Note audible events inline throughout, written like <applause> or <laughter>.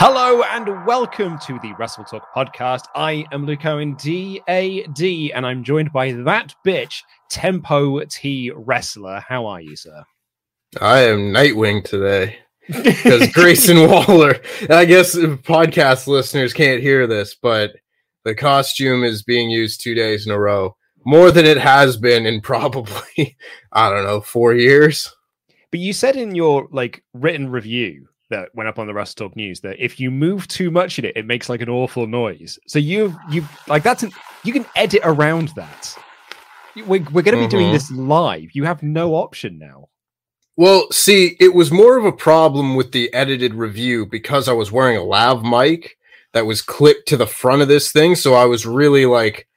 Hello and welcome to the Wrestle Talk podcast. I am Luke Owen, DAD, and I'm joined by that bitch, Tempo T Wrestler. How are you, sir? I am Nightwing today because <laughs> Grayson Waller. I guess podcast listeners can't hear this, but the costume is being used two days in a row, more than it has been in probably <laughs> I don't know four years. But you said in your like written review that went up on the Wrestle Talk News that if you move too much in it, it makes like an awful noise. So you've you like that's an, you can edit around that. We're, we're going to be mm-hmm. doing this live. You have no option now. Well, see, it was more of a problem with the edited review because I was wearing a lav mic that was clipped to the front of this thing. So I was really like,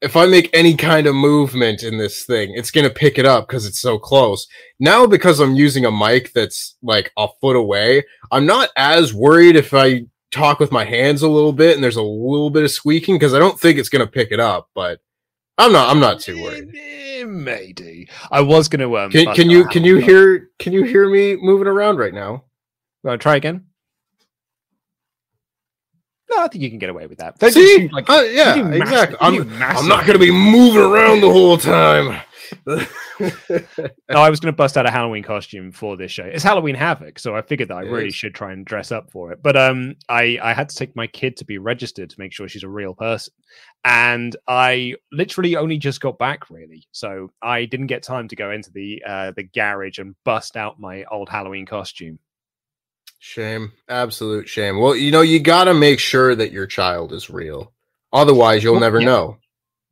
if I make any kind of movement in this thing, it's going to pick it up because it's so close. Now, because I'm using a mic that's like a foot away, I'm not as worried if I talk with my hands a little bit and there's a little bit of squeaking because I don't think it's going to pick it up. But I'm not. I'm not too worried. Maybe I was going to. Um, can, can you can you hear can you hear me moving around right now? Well, try again. No, I think you can get away with that. Don't See, like, uh, yeah, exactly. I'm, I'm not going to be moving around the whole time. no, I was going to bust out a Halloween costume for this show. It's Halloween Havoc, so I figured that I really should try and dress up for it. But um, I I had to take my kid to be registered to make sure she's a real person, and I literally only just got back, really. So I didn't get time to go into the uh, the garage and bust out my old Halloween costume. Shame. Absolute shame. Well, you know, you got to make sure that your child is real. Otherwise, you'll well, never yeah. know.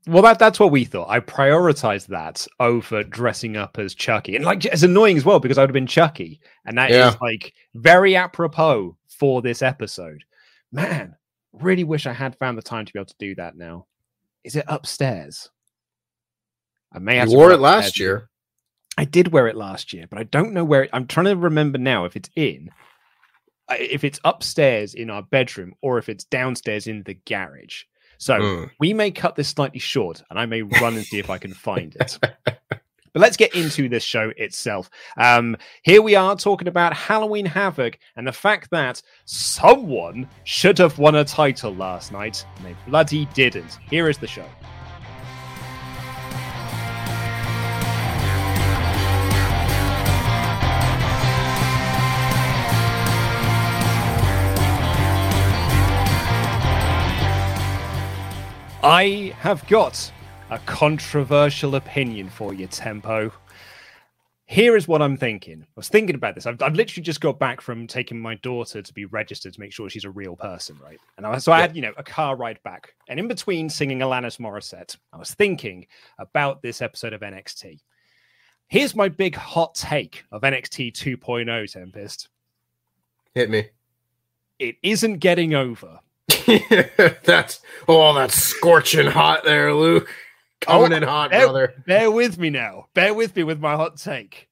Well, that that's what we thought. I prioritized that over dressing up as Chucky. And like it's annoying as well because I would have been Chucky. And that yeah. is like very apropos for this episode. Man, really wish I had found the time to be able to do that now. Is it upstairs? I may have you wore it last year. I did wear it last year, but I don't know where it, I'm trying to remember now if it's in if it's upstairs in our bedroom or if it's downstairs in the garage. So mm. we may cut this slightly short and I may run and see if I can find it. <laughs> But let's get into this show itself. Um, here we are talking about Halloween Havoc and the fact that someone should have won a title last night and they bloody didn't. Here is the show. I have got a controversial opinion for you, Tempo. Here is what I'm thinking. I was thinking about this. I've, I've, literally just got back from taking my daughter to be registered to make sure she's a real person, right? And I, so I had, you know, a car ride back. And in between singing Alanis Morissette, I was thinking about this episode of NXT. Here's my big hot take of NXT 2.0, Tempest. Hit me. It isn't getting over. <laughs> that's oh, that's scorching hot there, Luke. Coming oh, in hot, bear, brother. Bear with me now. Bear with me with my hot take.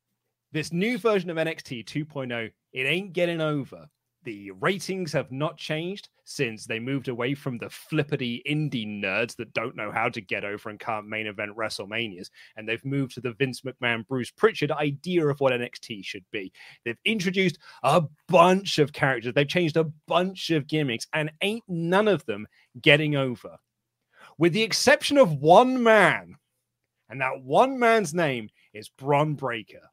This new version of NXT 2.0, it ain't getting over the ratings have not changed since they moved away from the flippity indie nerds that don't know how to get over and can't main event WrestleManias. And they've moved to the Vince McMahon, Bruce Prichard idea of what NXT should be. They've introduced a bunch of characters, they've changed a bunch of gimmicks, and ain't none of them getting over. With the exception of one man, and that one man's name is Bron Breakker.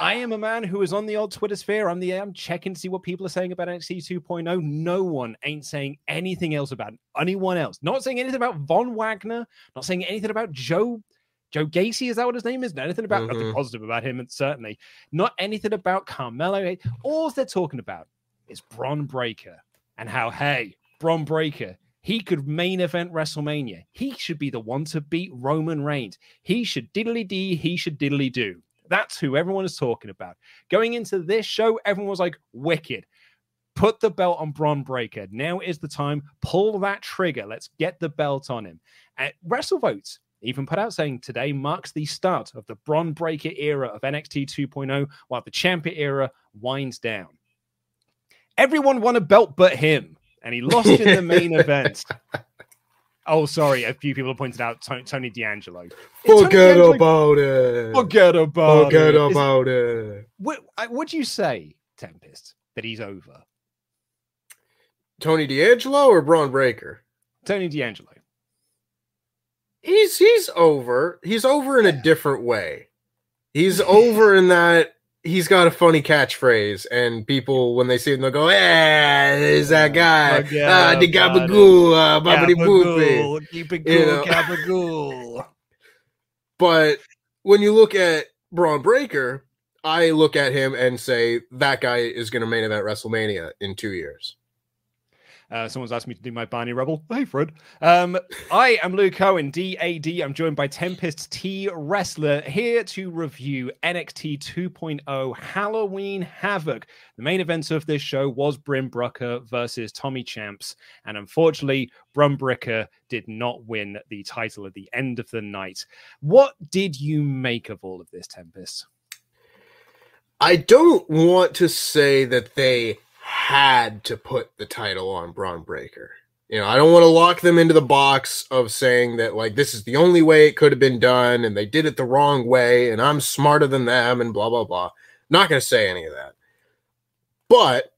I am a man who is on the old Twitter sphere. I'm the I'm checking to see what people are saying about NXT 2.0. No one ain't saying anything else about anyone else. Not saying anything about Von Wagner. Not saying anything about Joe Joe Gacy. Is that what his name is? Not anything about mm-hmm. nothing positive about him, and certainly not anything about Carmelo. All they're talking about is Bron Breakker and how hey Bron Breakker he could main event WrestleMania. He should be the one to beat Roman Reigns. He should diddly dee. He should diddly do. That's who everyone is talking about. Going into this show, everyone was like, wicked. Put the belt on Bron Breakker. Now is the time. Pull that trigger. Let's get the belt on him. At WrestleVotes, even put out saying today marks the start of the Bron Breakker era of NXT 2.0 while the champion era winds down. Everyone won a belt but him, and he lost in the main <laughs> event. Oh, sorry. A few people have pointed out Tony, Tony D'Angelo. Forget D'Angelo... about it. Forget about Forget it. about it. What would you say, Tempest, that he's over? Tony D'Angelo or Bron Breakker? Tony D'Angelo. He's he's over. He's over in a different way. He's over in that he's got a funny catchphrase, and people when they see him, they'll go, "Yeah, there's that guy, ah, the gabagool, uh, boopy." Keep it cool, you know? gabagool. but when you look at Bron Breakker, I look at him and say that guy is going to main event WrestleMania in two years. Uh, someone's asked me to do my Barney Rubble. Hey, Fred. Um, I am Luke Owen, DAD. I'm joined by Tempest T Wrestler here to review NXT 2.0 Halloween Havoc. The main event of this show was Brim Brucker versus Tommy Champs. And unfortunately, Brum Breakker did not win the title at the end of the night. What did you make of all of this, Tempest? I don't want to say that they had to put the title on Bron Breakker. You know, I don't want to lock them into the box of saying that like this is the only way it could have been done and they did it the wrong way and I'm smarter than them and blah blah blah. Not going to say any of that. But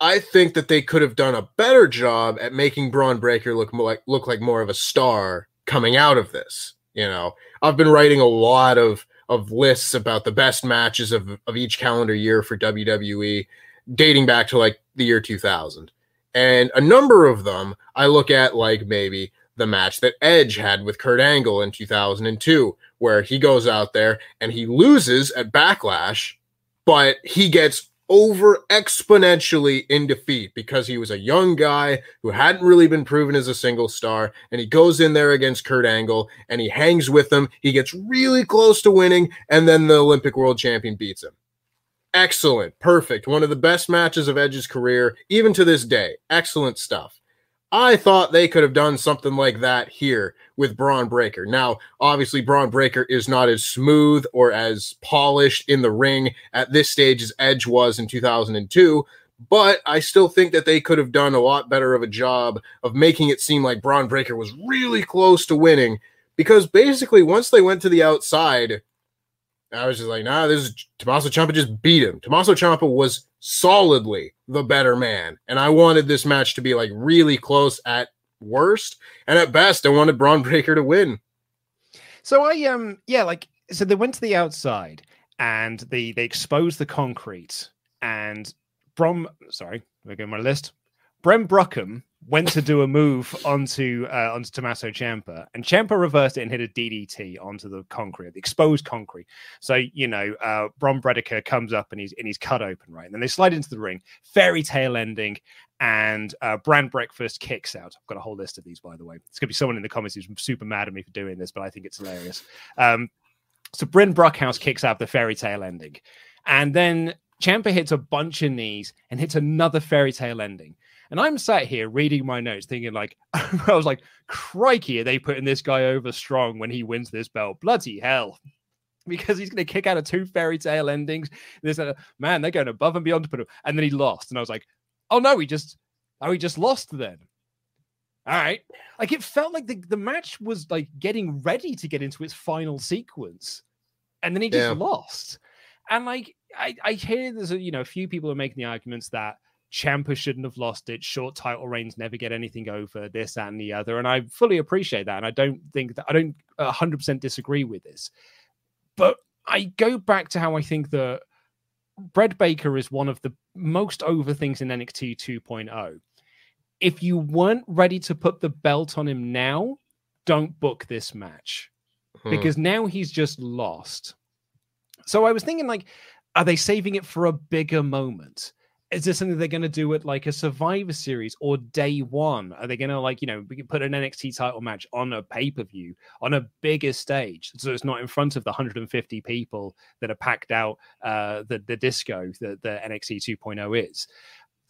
I think that they could have done a better job at making Bron Breakker look more like look like more of a star coming out of this. You know, I've been writing a lot of of lists about the best matches of, of each calendar year for WWE dating back to like the year 2000. And a number of them I look at like maybe the match that Edge had with Kurt Angle in 2002, where he goes out there and he loses at Backlash, but he gets over exponentially in defeat because he was a young guy who hadn't really been proven as a single star. And he goes in there against Kurt Angle and he hangs with him. He gets really close to winning, and then the Olympic world champion beats him excellent, perfect, one of the best matches of Edge's career, even to this day. Excellent stuff. I thought they could have done something like that here with Bron Breakker. Now, obviously, Bron Breakker is not as smooth or as polished in the ring at this stage as Edge was in 2002, but I still think that they could have done a lot better of a job of making it seem like Bron Breakker was really close to winning because basically, once they went to the outside, I was just like, nah, this is Tommaso Ciampa just beat him. Tommaso Ciampa was solidly the better man. And I wanted this match to be like really close at worst. And at best, I wanted Bron Breakker to win. So I um yeah, like so they went to the outside and they they exposed the concrete and Brom sorry, we're going my list. Brem Bruckham went to do a move onto uh, onto Tommaso Ciampa, and Ciampa reversed it and hit a DDT onto the concrete, the exposed concrete. So you know, uh, Bron Breakker comes up and he's and he's cut open, right? And then they slide into the ring, fairy tale ending, and uh, Brand Breakfast kicks out. I've got a whole list of these, by the way. It's gonna be someone in the comments who's super mad at me for doing this, but I think it's hilarious. Um, so Bryn Brockhouse kicks out the fairy tale ending, and then Ciampa hits a bunch of knees and hits another fairy tale ending. And I'm sat here reading my notes, thinking like, <laughs> I was like, crikey, are they putting this guy over strong when he wins this belt? Bloody hell. <laughs> Because he's going to kick out of two fairy tale endings. There's a uh, man, they're going above and beyond to put him. And then he lost. And I was like, oh no, he just oh he just lost then. All right. Like it felt like the, the match was like getting ready to get into its final sequence. And then he just yeah. lost. And like I, I hear there's a you know a few people are making the arguments that Ciampa shouldn't have lost it. Short title reigns never get anything over this and the other, and I fully appreciate that. And I don't think that I don't 100 percent disagree with this, but I go back to how I think that Brett Baker is one of the most over things in NXT 2.0. If you weren't ready to put the belt on him now, don't book this match hmm. because now he's just lost. So I was thinking, like, are they saving it for a bigger moment? Is this something they're going to do at like a Survivor Series or day one? Are they going to like you know put an NXT title match on a pay per view on a bigger stage, so it's not in front of the 150 people that are packed out uh, the the disco that the NXT 2.0 is?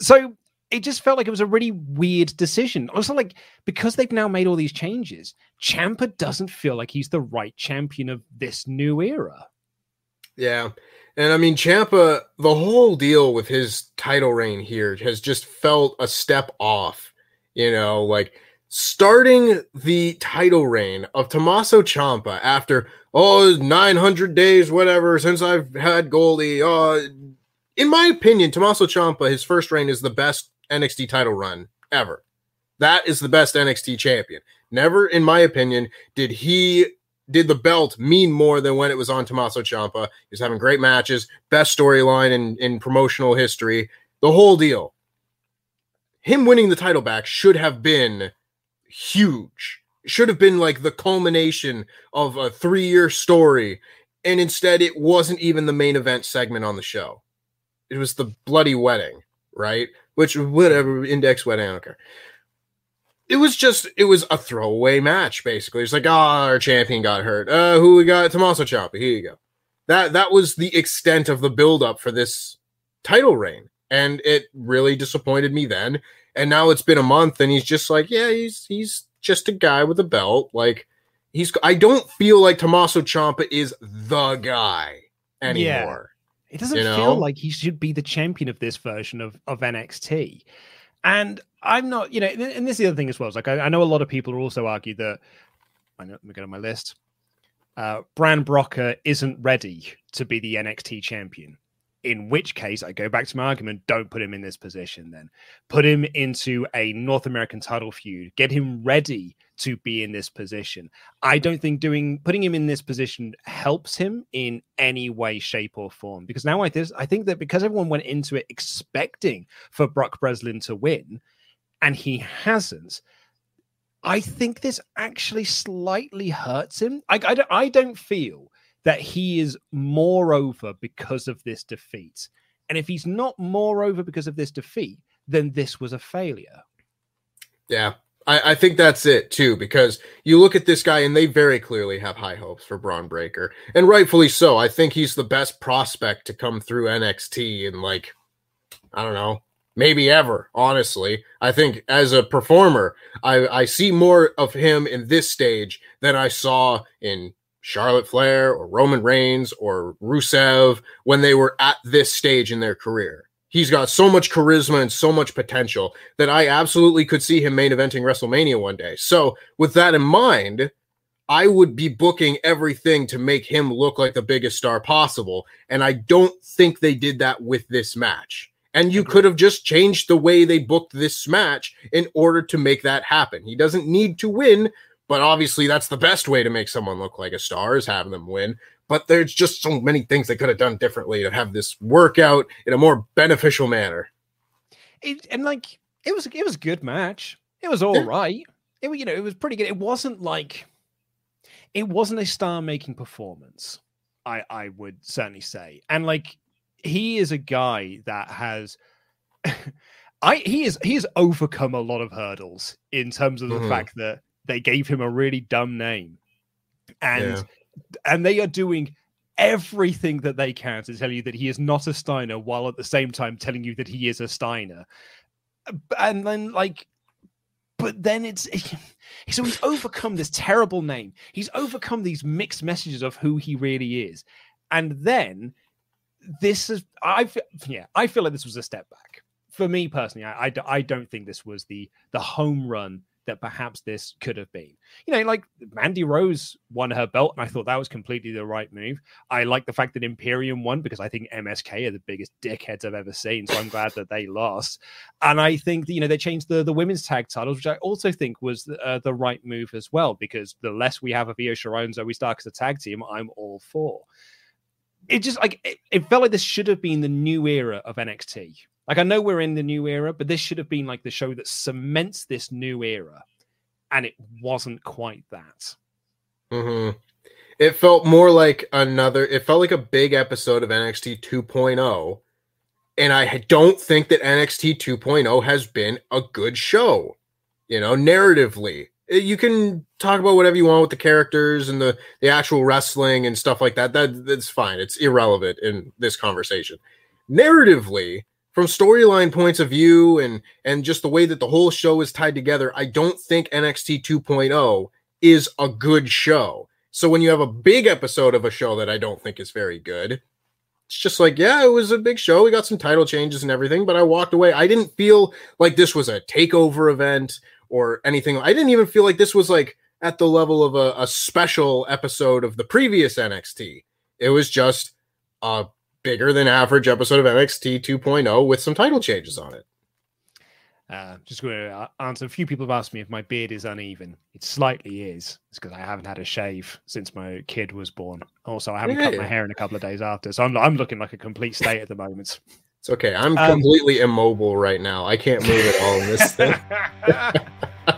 So it just felt like it was a really weird decision. Also, like because they've now made all these changes, Ciampa doesn't feel like he's the right champion of this new era. Yeah, and I mean, Ciampa, the whole deal with his title reign here has just felt a step off. You know, like starting the title reign of Tommaso Ciampa after oh 900 days, whatever, since I've had Goldie. Uh, in my opinion, Tommaso Ciampa, his first reign is the best NXT title run ever. That is the best NXT champion. Never, in my opinion, did he did the belt mean more than when it was on Tommaso Ciampa. He was having great matches, best storyline in, in promotional history, the whole deal. Him winning the title back should have been huge. should have been like the culmination of a three year story. And instead, it wasn't even the main event segment on the show. It was the bloody wedding, right? Which, whatever, index wedding, I don't care it was just it was a throwaway match basically. It's like, oh, our champion got hurt. Uh, who we got? Tommaso Ciampa. Here you go. That that was the extent of the build up for this title reign, and it really disappointed me then. And now it's been a month, and he's just like, yeah, he's he's just a guy with a belt. Like he's. I don't feel like Tommaso Ciampa is the guy anymore. Yeah. It doesn't you know? feel like he should be the champion of this version of of NXT. And I'm not, you know, and this is the other thing as well. It's like I, I know a lot of people also argue that I know, let me get on my list. Uh, Bran Brocker isn't ready to be the NXT champion. In which case, I go back to my argument: don't put him in this position. Then put him into a North American title feud. Get him ready to be in this position. I don't think doing putting him in this position helps him in any way, shape, or form. Because now I this I think that because everyone went into it expecting for Brock Breslin to win, and he hasn't. I think this actually slightly hurts him. I, I, don't, I don't feel that he is moreover because of this defeat. And if he's not moreover because of this defeat, then this was a failure. Yeah, I, I, think that's it too, because you look at this guy and they very clearly have high hopes for Bron Breakker, and rightfully so. I think he's the best prospect to come through NXT in like, I don't know, maybe ever. Honestly, I think as a performer, I, I see more of him in this stage than I saw in Charlotte Flair or Roman Reigns or Rusev when they were at this stage in their career. He's got so much charisma and so much potential that I absolutely could see him main eventing WrestleMania one day. So, with that in mind, I would be booking everything to make him look like the biggest star possible. And I don't think they did that with this match. And you could have just changed the way they booked this match in order to make that happen. He doesn't need to win, but obviously that's the best way to make someone look like a star is having them win but there's just so many things they could have done differently to have this work out in a more beneficial manner. It, and like it was, it was a good match. It was all yeah. right. It you know it was pretty good. It wasn't like it wasn't a star making performance. I I would certainly say, and like he is a guy that has. <laughs> I he is he has overcome a lot of hurdles in terms of the mm-hmm. fact that they gave him a really dumb name and yeah and they are doing everything that they can to tell you that he is not a Steiner, while at the same time telling you that he is a Steiner. And then, like, but then it's <laughs> so he's overcome this terrible name. He's overcome these mixed messages of who he really is, and then this is I feel yeah I feel like this was a step back for me personally, I, I, I don't think this was the the home run that perhaps this could have been. You know, like Mandy Rose won her belt, and I thought that was completely the right move. I like the fact that Imperium won because I think MSK are the biggest dickheads I've ever seen. So I'm glad that they <laughs> lost. And I think that, you know they changed the the women's tag titles, which I also think was uh, the right move as well. Because the less we have of Io Shirai and Zoey Stark as a tag team, I'm all for. It just like it, it felt like this should have been the new era of NXT like I know we're in the new era, but this should have been like the show that cements this new era, and it wasn't quite that. Mm-hmm. It felt more like another. It felt like a big episode of NXT 2.0, and I don't think that NXT 2.0 has been a good show. You know, narratively, eh, you can talk about whatever you want with the characters and the the actual wrestling and stuff like that. That that's fine. It's irrelevant in this conversation. Narratively, from storyline points of view and and just the way that the whole show is tied together, I don't think NXT 2.0 is a good show. So when you have a big episode of a show that I don't think is very good, it's just like, yeah, it was a big show. We got some title changes and everything, but I walked away. I didn't feel like this was a takeover event or anything. I didn't even feel like this was like at the level of a, a special episode of the previous NXT. It was just a bigger than average episode of NXT 2.0 with some title changes on it. Uh, just going to uh, answer. A few people have asked me if my beard is uneven. It slightly is. It's because I haven't had a shave since my kid was born. Also, I haven't yeah. cut my hair in a couple of days after, so I'm I'm looking like a complete state at the moment. It's okay. I'm um, completely immobile right now. I can't move at all in this <laughs> thing. <laughs>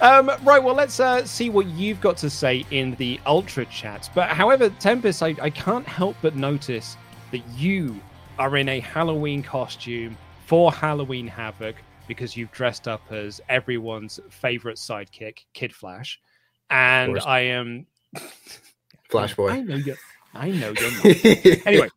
Um, right, well, let's uh, see what you've got to say in the Ultra chats. But however, Tempest, I, I can't help but notice that you are in a Halloween costume for Halloween Havoc because you've dressed up as everyone's favorite sidekick, Kid Flash. And I am. <laughs> Flash Boy. I know you're. I know you're not. <laughs> anyway,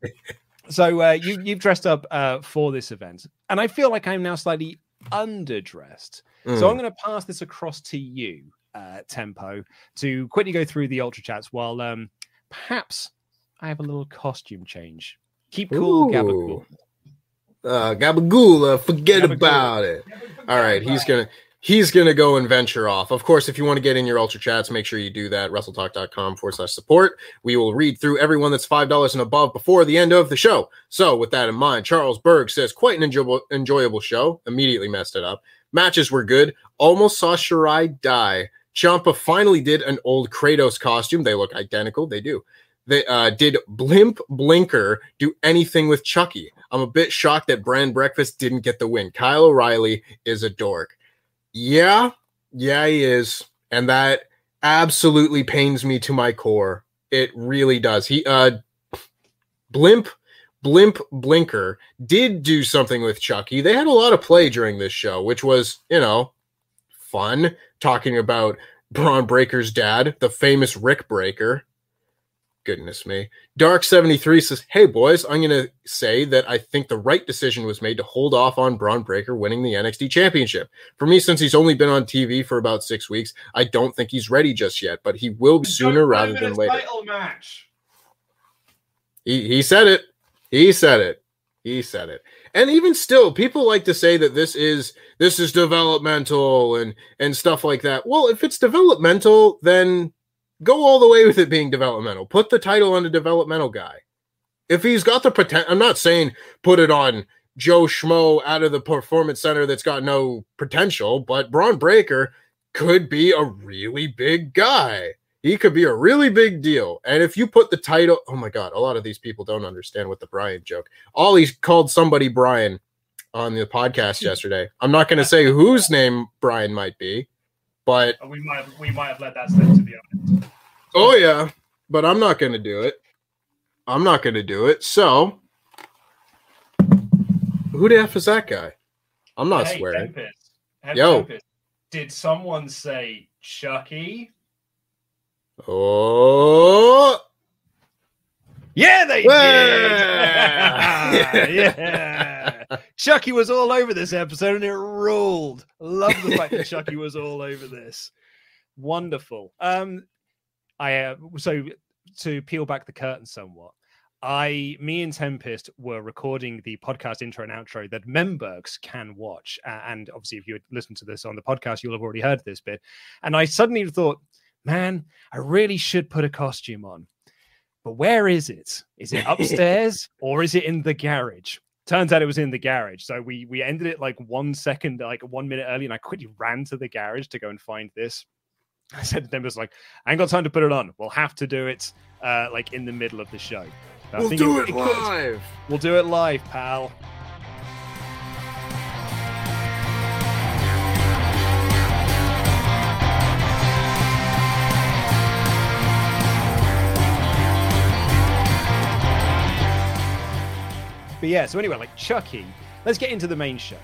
so uh, you, you've dressed up uh, for this event. and I feel like I'm now slightly underdressed. Mm. So I'm going to pass this across to you, uh, Tempo, to quickly go through the ultra chats while um, perhaps I have a little costume change. Keep cool, Gabagool. Uh, Gabagool, uh, forget Gabagool. about it. All right, he's gonna he's gonna go and venture off. Of course, if you want to get in your ultra chats, make sure you do that. WrestleTalk.com forward slash support. We will read through everyone that's five dollars and above before the end of the show. So, with that in mind, Charles Berg says quite an enjoyable enjoyable show. Immediately messed it up. Matches were good. Almost saw Shirai die. Ciampa finally did an old Kratos costume. They look identical. They do. They uh, did Blimp Blinker do anything with Chucky? I'm a bit shocked that Brand Breakfast didn't get the win. Kyle O'Reilly is a dork. Yeah, yeah, he is, and that absolutely pains me to my core. It really does. He uh, Blimp Blimp Blinker did do something with Chucky. They had a lot of play during this show, which was, you know, fun talking about Bron Breakker's dad, the famous Rick Breaker. Goodness me. Dark 73 says, Hey boys, I'm going to say that I think the right decision was made to hold off on Bron Breakker winning the NXT championship. For me, since he's only been on TV for about six weeks, I don't think he's ready just yet, but he will be sooner rather than later. He, he said it. He said it. He said it. And even still, people like to say that this is this is developmental and and stuff like that. Well, if it's developmental, then go all the way with it being developmental. Put the title on the developmental guy. If he's got the potential, I'm not saying put it on Joe Schmo out of the performance center that's got no potential, but Bron Breakker could be a really big guy. He could be a really big deal. And if you put the title, oh my God, a lot of these people don't understand what the Brian joke. Ollie called somebody Brian on the podcast <laughs> yesterday. I'm not going to say whose name Brian might be, but We might we might have let that slip to be honest. oh yeah, but I'm not going to do it. I'm not going to do it. So, who the F is that guy? I'm not hey, swearing. Tempest. Yo. Tempest, Did someone say Chucky? Oh, Yeah, they Yeah. did. <laughs> yeah. Chucky was all over this episode and it ruled. Love the fact that Chucky was all over this. Wonderful. Um I uh, so to peel back the curtain somewhat. I, me and Tempest were recording the podcast intro and outro that Membergs can watch. A- And obviously, if you had listened to this on the podcast, you'll have already heard this bit. And I suddenly thought, man, I really should put a costume on. But where is it? Is it <laughs> upstairs or is it in the garage? Turns out it was in the garage. So we we ended it like one second, like one minute early, and I quickly ran to the garage to go and find this. I said to them, "Was like, I ain't got time to put it on. We'll have to do it uh, like in the middle of the show. So I we'll think do it could. live. We'll do it live, pal. But yeah, so anyway, like Chucky, let's get into the main show.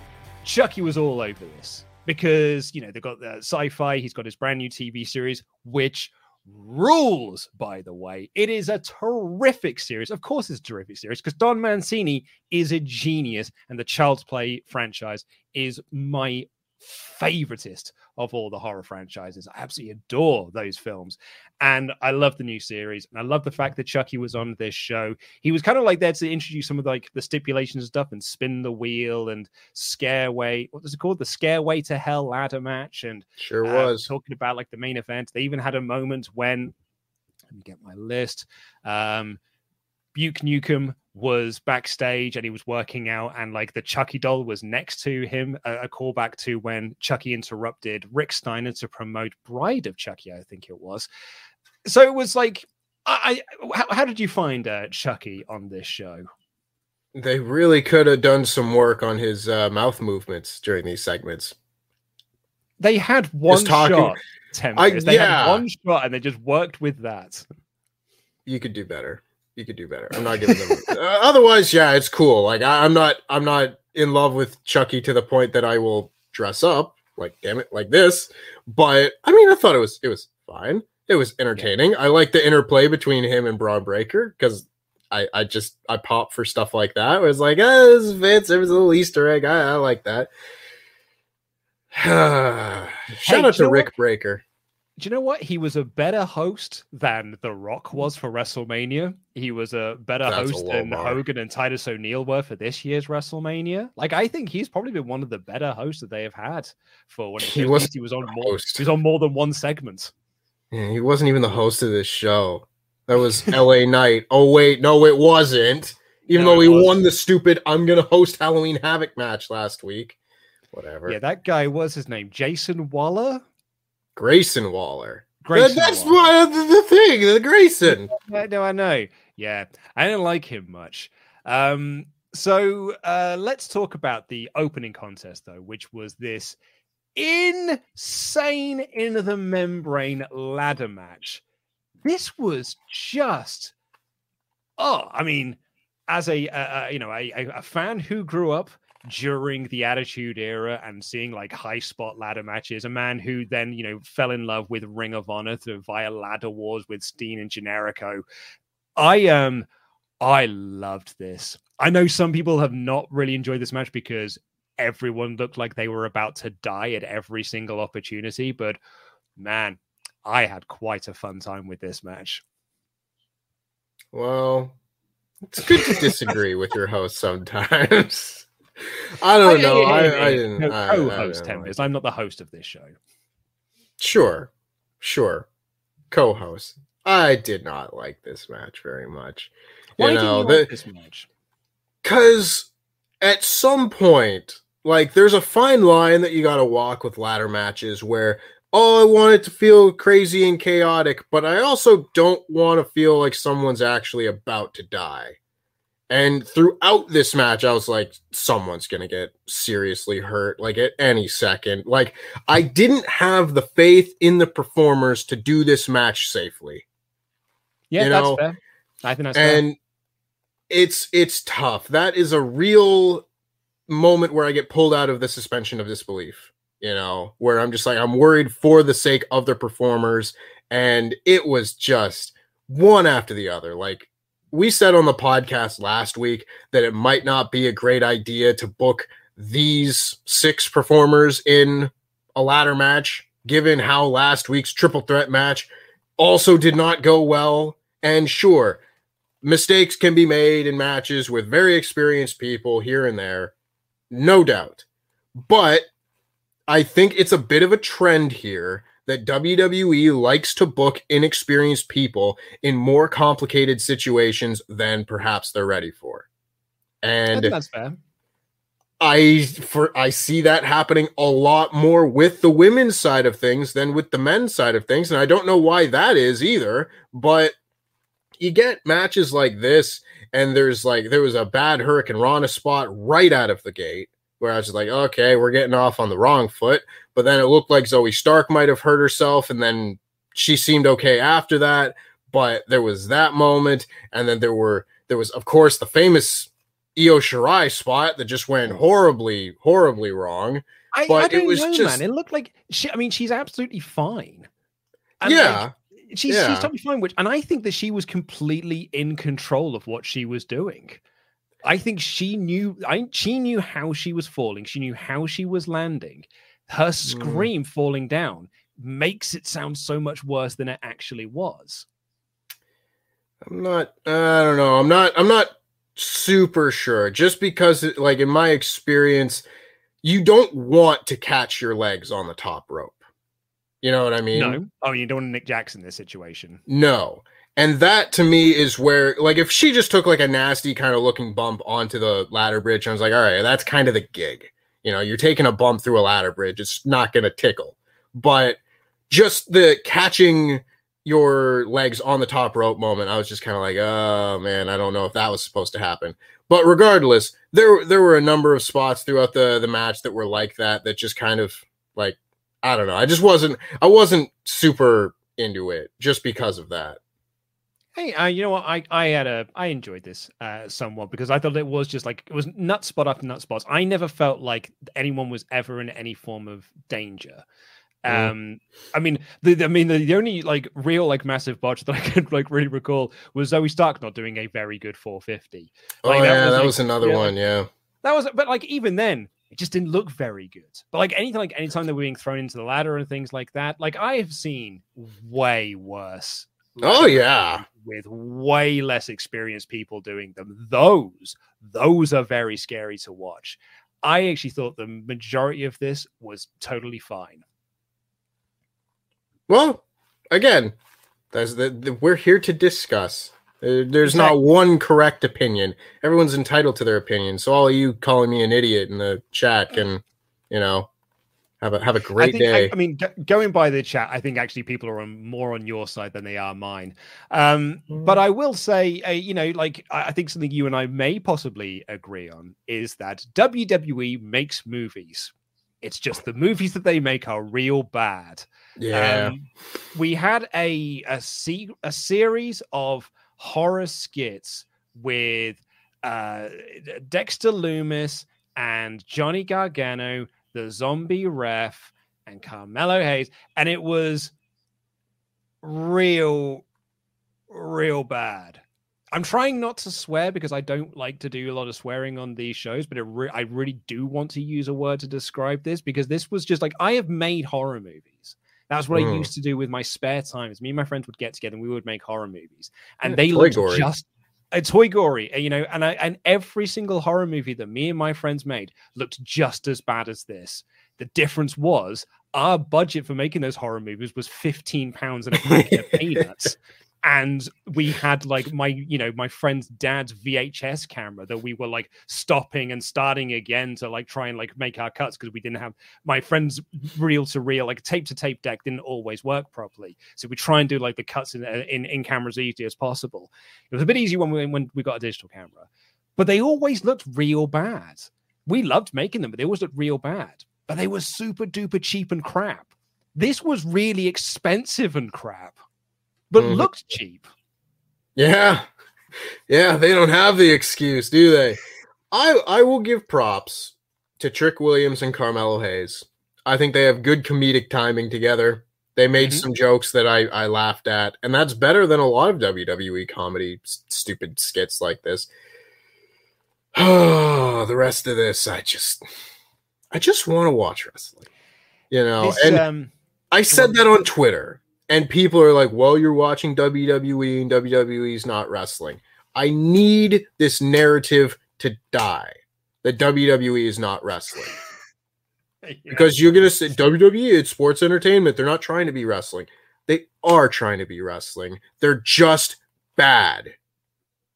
Chucky was all over this because, you know, they've got the sci fi, he's got his brand new TV series, which rules, by the way. It is a terrific series. Of course, it's a terrific series because Don Mancini is a genius, and the Child's Play franchise is my favoritist of all the horror franchises. I absolutely adore those films. And I love the new series. And I love the fact that Chucky was on this show. He was kind of like there to introduce some of like the stipulations and stuff and spin the wheel and scareway. What was it called? The scareway to hell ladder match. And Sure uh, was. talking about like the main event. They even had a moment when let me get my list. Um Buke Nukem was backstage and he was working out, and like the Chucky doll was next to him. A, a callback to when Chucky interrupted Rick Steiner to promote Bride of Chucky, I think it was. So it was like, I, I how, how did you find uh, Chucky on this show? They really could have done some work on his uh, mouth movements during these segments. They had one shot. Tempest. I- they yeah. had one shot and they just worked with that. You could do better. You could do better. I'm not giving them. <laughs> uh, otherwise, yeah, it's cool. Like I, I'm not. I'm not in love with Chucky to the point that I will dress up like damn it like this. But I mean, I thought it was it was fine. It was entertaining. I like the interplay between him and Bron Breakker because I, I just I pop for stuff like that. Where it's like, oh, this fits. was a little Easter egg. I, I like that. <sighs> Shout Hey, out to Rick what? Breaker. Do you know what? He was a better host than The Rock was for WrestleMania. He was a better That's host low than bar. Hogan and Titus O'Neil were for this year's WrestleMania. Like, I think he's probably been one of the better hosts that they have had for when He was he was on more. host. He was on more than one segment. Yeah, he wasn't even the host of this show. That was LA <laughs> Knight. Oh wait, no, it wasn't. Even No, though he won the stupid "I'm gonna host Halloween Havoc" match last week. Whatever. Yeah, that guy was his name, Jason Waller. Grayson Waller. Grayson that's Waller. why the, thing, the Grayson. <laughs> No, I know. Yeah, I didn't like him much. Um, so uh, let's talk about the opening contest, though, which was this insane in the membrane ladder match. This was just, oh, I mean, as a, a you know a- a fan who grew up during the Attitude Era and seeing like high spot ladder matches, a man who then you know fell in love with Ring of Honor through via ladder wars with Steen and Generico. I um I loved this. I know some people have not really enjoyed this match because everyone looked like they were about to die at every single opportunity, but man, I had quite a fun time with this match. Well, it's good to disagree with your host sometimes. <laughs> I don't know. I, I didn't. No, I- I co-host didn't like Tempest. I'm not the host of this show. Sure, sure. Co-host. I did not like this match very much. Why you know, did you like the- this match? Cause at some point, like there's a fine line that you gotta walk with ladder matches where oh I want it to feel crazy and chaotic, but I also don't want to feel like someone's actually about to die. And throughout this match, I was like, someone's gonna get seriously hurt, like at any second. Like, I didn't have the faith in the performers to do this match safely Yeah, you that's fair. I think that's fair. and it's it's tough that is a real moment where i get pulled out of the suspension of disbelief you know where i'm just like i'm worried for the sake of the performers and it was just one after the other like we said on the podcast last week that it might not be a great idea to book these six performers in a ladder match given how last week's triple threat match also did not go well and sure mistakes can be made in matches with very experienced people here and there, no doubt. But I think it's a bit of a trend here that WWE likes to book inexperienced people in more complicated situations than perhaps they're ready for. And that's fair. I for I see that happening a lot more with the women's side of things than with the men's side of things, and I don't know why that is either. But you get matches like this, and there's like there was a bad Hurricanrana spot right out of the gate where I was just like, okay, we're getting off on the wrong foot. But then it looked like Zoey Stark might have hurt herself, and then she seemed okay after that. But there was that moment, and then there were there was of course the famous Io Shirai spot that just went horribly, horribly wrong. I, but I it don't was know, just- man. It looked like she. I mean, she's absolutely fine. And, yeah, like, she's yeah. she's totally fine. Which, and I think that she was completely in control of what she was doing. I think she knew. I she knew how she was falling. She knew how she was landing. Her Mm. scream falling down makes it sound so much worse than it actually was. I'm not. I don't know. I'm not. I'm not super sure. Just because, it, like in my experience, you don't want to catch your legs on the top rope. You know what I mean? no, oh, you don't want Nick Jackson this situation. No. And that to me is where, like, if she just took like a nasty kind of looking bump onto the ladder bridge, I was like, all right, that's kind of the gig. You know, you're taking a bump through a ladder bridge, it's not going to tickle. But just the catching your legs on the top rope moment, I was just kind of like, oh man, I don't know if that was supposed to happen. But regardless, there there were a number of spots throughout the the match that were like that, that just kind of like, I don't know. I just wasn't I wasn't super into it just because of that. Hey, uh, you know what? I I had a I enjoyed this uh, somewhat because I thought it was just like it was nut spot after nut spots. I never felt like anyone was ever in any form of danger. Mm. Um, I mean, the, I mean, the, the, only like real like massive botch that I <laughs> could like really recall was Zoey Stark not doing a very good 450. Like, oh yeah, that was, that like, was another one. Yeah, that was. But like even then, it just didn't look very good. But like anything, like anytime they were being thrown into the ladder and things like that, like I have seen way worse. Oh yeah, with way less experienced people doing them. Those, those are very scary to watch. I actually thought the majority of this was totally fine. Well, again, that's the, the we're here to discuss. Uh, there's exactly. not one correct opinion. Everyone's entitled to their opinion. So all of you calling me an idiot in the chat can, you know, have a have a great I think, day. I, I, mean, g- going by the chat, I think actually people are on, more on your side than they are mine. Um, But mm. I will say, uh, you know, like I, I think something you and I may possibly agree on is that WWE makes movies. It's just the movies that they make are real bad. Yeah. Um, we had a a, se- a series of horror skits with uh, Dexter Lumis and Johnny Gargano, the zombie ref, and Carmelo Hayes. And it was real, real bad. I'm trying not to swear because I don't like to do a lot of swearing on these shows, but re- I really do want to use a word to describe this because this was just like I have made horror movies. That's what mm. I used to do with my spare times. Me and my friends would get together and we would make horror movies, and yeah, they looked gory. just a toy gory, eh, you know. And I, and every single horror movie that me and my friends made looked just as bad as this. The difference was our budget for making those horror movies was 15 pounds and a packet of <laughs> peanuts and we had like my you know my friend's dad's vhs camera that we were like stopping and starting again to like try and like make our cuts because we didn't have my friend's reel to reel like tape to tape deck didn't always work properly. So we try and do like the cuts in uh, in, in cameras easy as possible. It was a bit easier when we when we got a digital camera but they always looked real bad. We loved making them but they always looked real bad. But they were super duper cheap and crap. This was really expensive and crap but mm-hmm. looked cheap. Yeah. Yeah, they don't have the excuse, do they? I I will give props to Trick Williams and Carmelo Hayes. I think they have good comedic timing together. They made mm-hmm. some jokes that I, I laughed at, and that's better than a lot of WWE comedy stupid skits like this. Oh, <sighs> the rest of this, I just I just want to watch wrestling. You know, this, and um, I said that on Twitter and people are like, well, you're watching WWE and WWE's not wrestling. I need this narrative to die that WWE is not wrestling. <laughs> yeah. Because you're going to say WWE, it's sports entertainment. They're not trying to be wrestling. They are trying to be wrestling. They're just bad.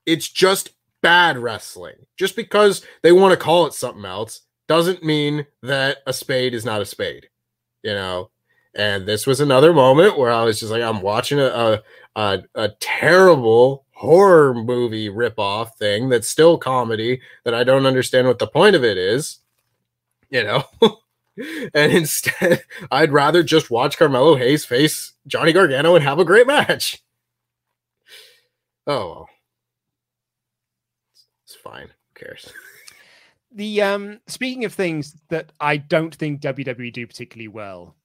It's just bad wrestling. Just because they want to call it something else doesn't mean that a spade is not a spade. You know, and this was another moment where I was just like, I'm watching a a, a, a terrible horror movie ripoff thing that's still comedy that I don't understand what the point of it is, you know. <laughs> and instead, <laughs> I'd rather just watch Carmelo Hayes face Johnny Gargano and have a great match. Oh, it's fine. Who cares? <laughs> The um, speaking of things that I don't think WWE do particularly well,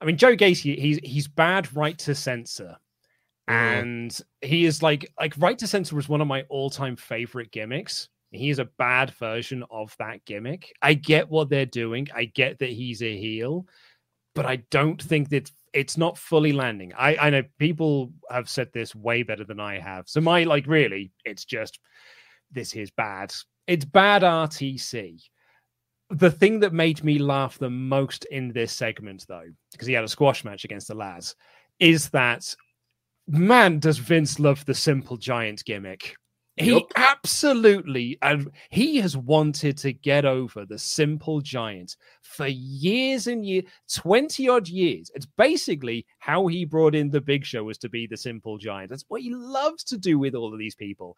I mean, Joe Gacy, he's he's bad right to censor. Mm. And he is like like right to censor was one of my all-time favorite gimmicks. He is a bad version of that gimmick. I get what they're doing. I get that he's a heel, but I don't think that it's not fully landing. I, I know people have said this way better than I have. So my like really, it's just this is bad. It's bad RTC the thing that made me laugh the most in this segment, though, because he had a squash match against the lads, is that man, does Vince love the simple giant gimmick. He yep. absolutely, and he has wanted to get over the simple giant for years and years, 20 odd years. It's basically how he brought in the big show was to be the simple giant. That's what he loves to do with all of these people.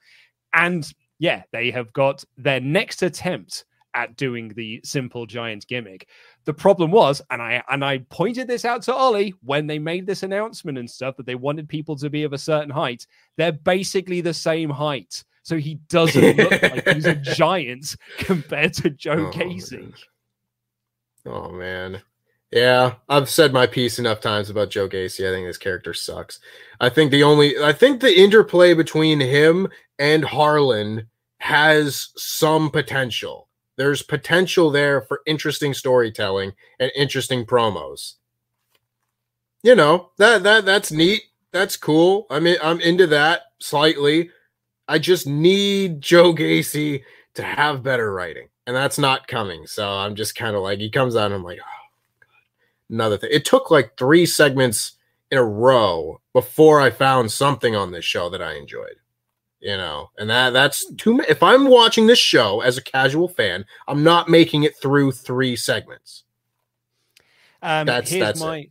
And yeah, they have got their next attempt at doing the simple giant gimmick. The problem was, and I and I pointed this out to Ollie when they made this announcement and stuff that they wanted people to be of a certain height. They're basically the same height. So he doesn't look <laughs> like he's a giant <laughs> compared to Joe oh, Gacy. Man. Oh man. Yeah, I've said my piece enough times about Joe Gacy. I think this character sucks. I think the only I think the interplay between him and Harland has some potential. There's potential there for interesting storytelling and interesting promos. You know, that that that's neat. That's cool. I mean, I'm into that slightly. I just need Joe Gacy to have better writing, and that's not coming. So I'm just kind of like, he comes out, and I'm like, oh, God. another thing. It took like three segments in a row before I found something on this show that I enjoyed. You know, and that that's too. If I'm watching this show as a casual fan, I'm not making it through three segments. Um, that's here's that's my it.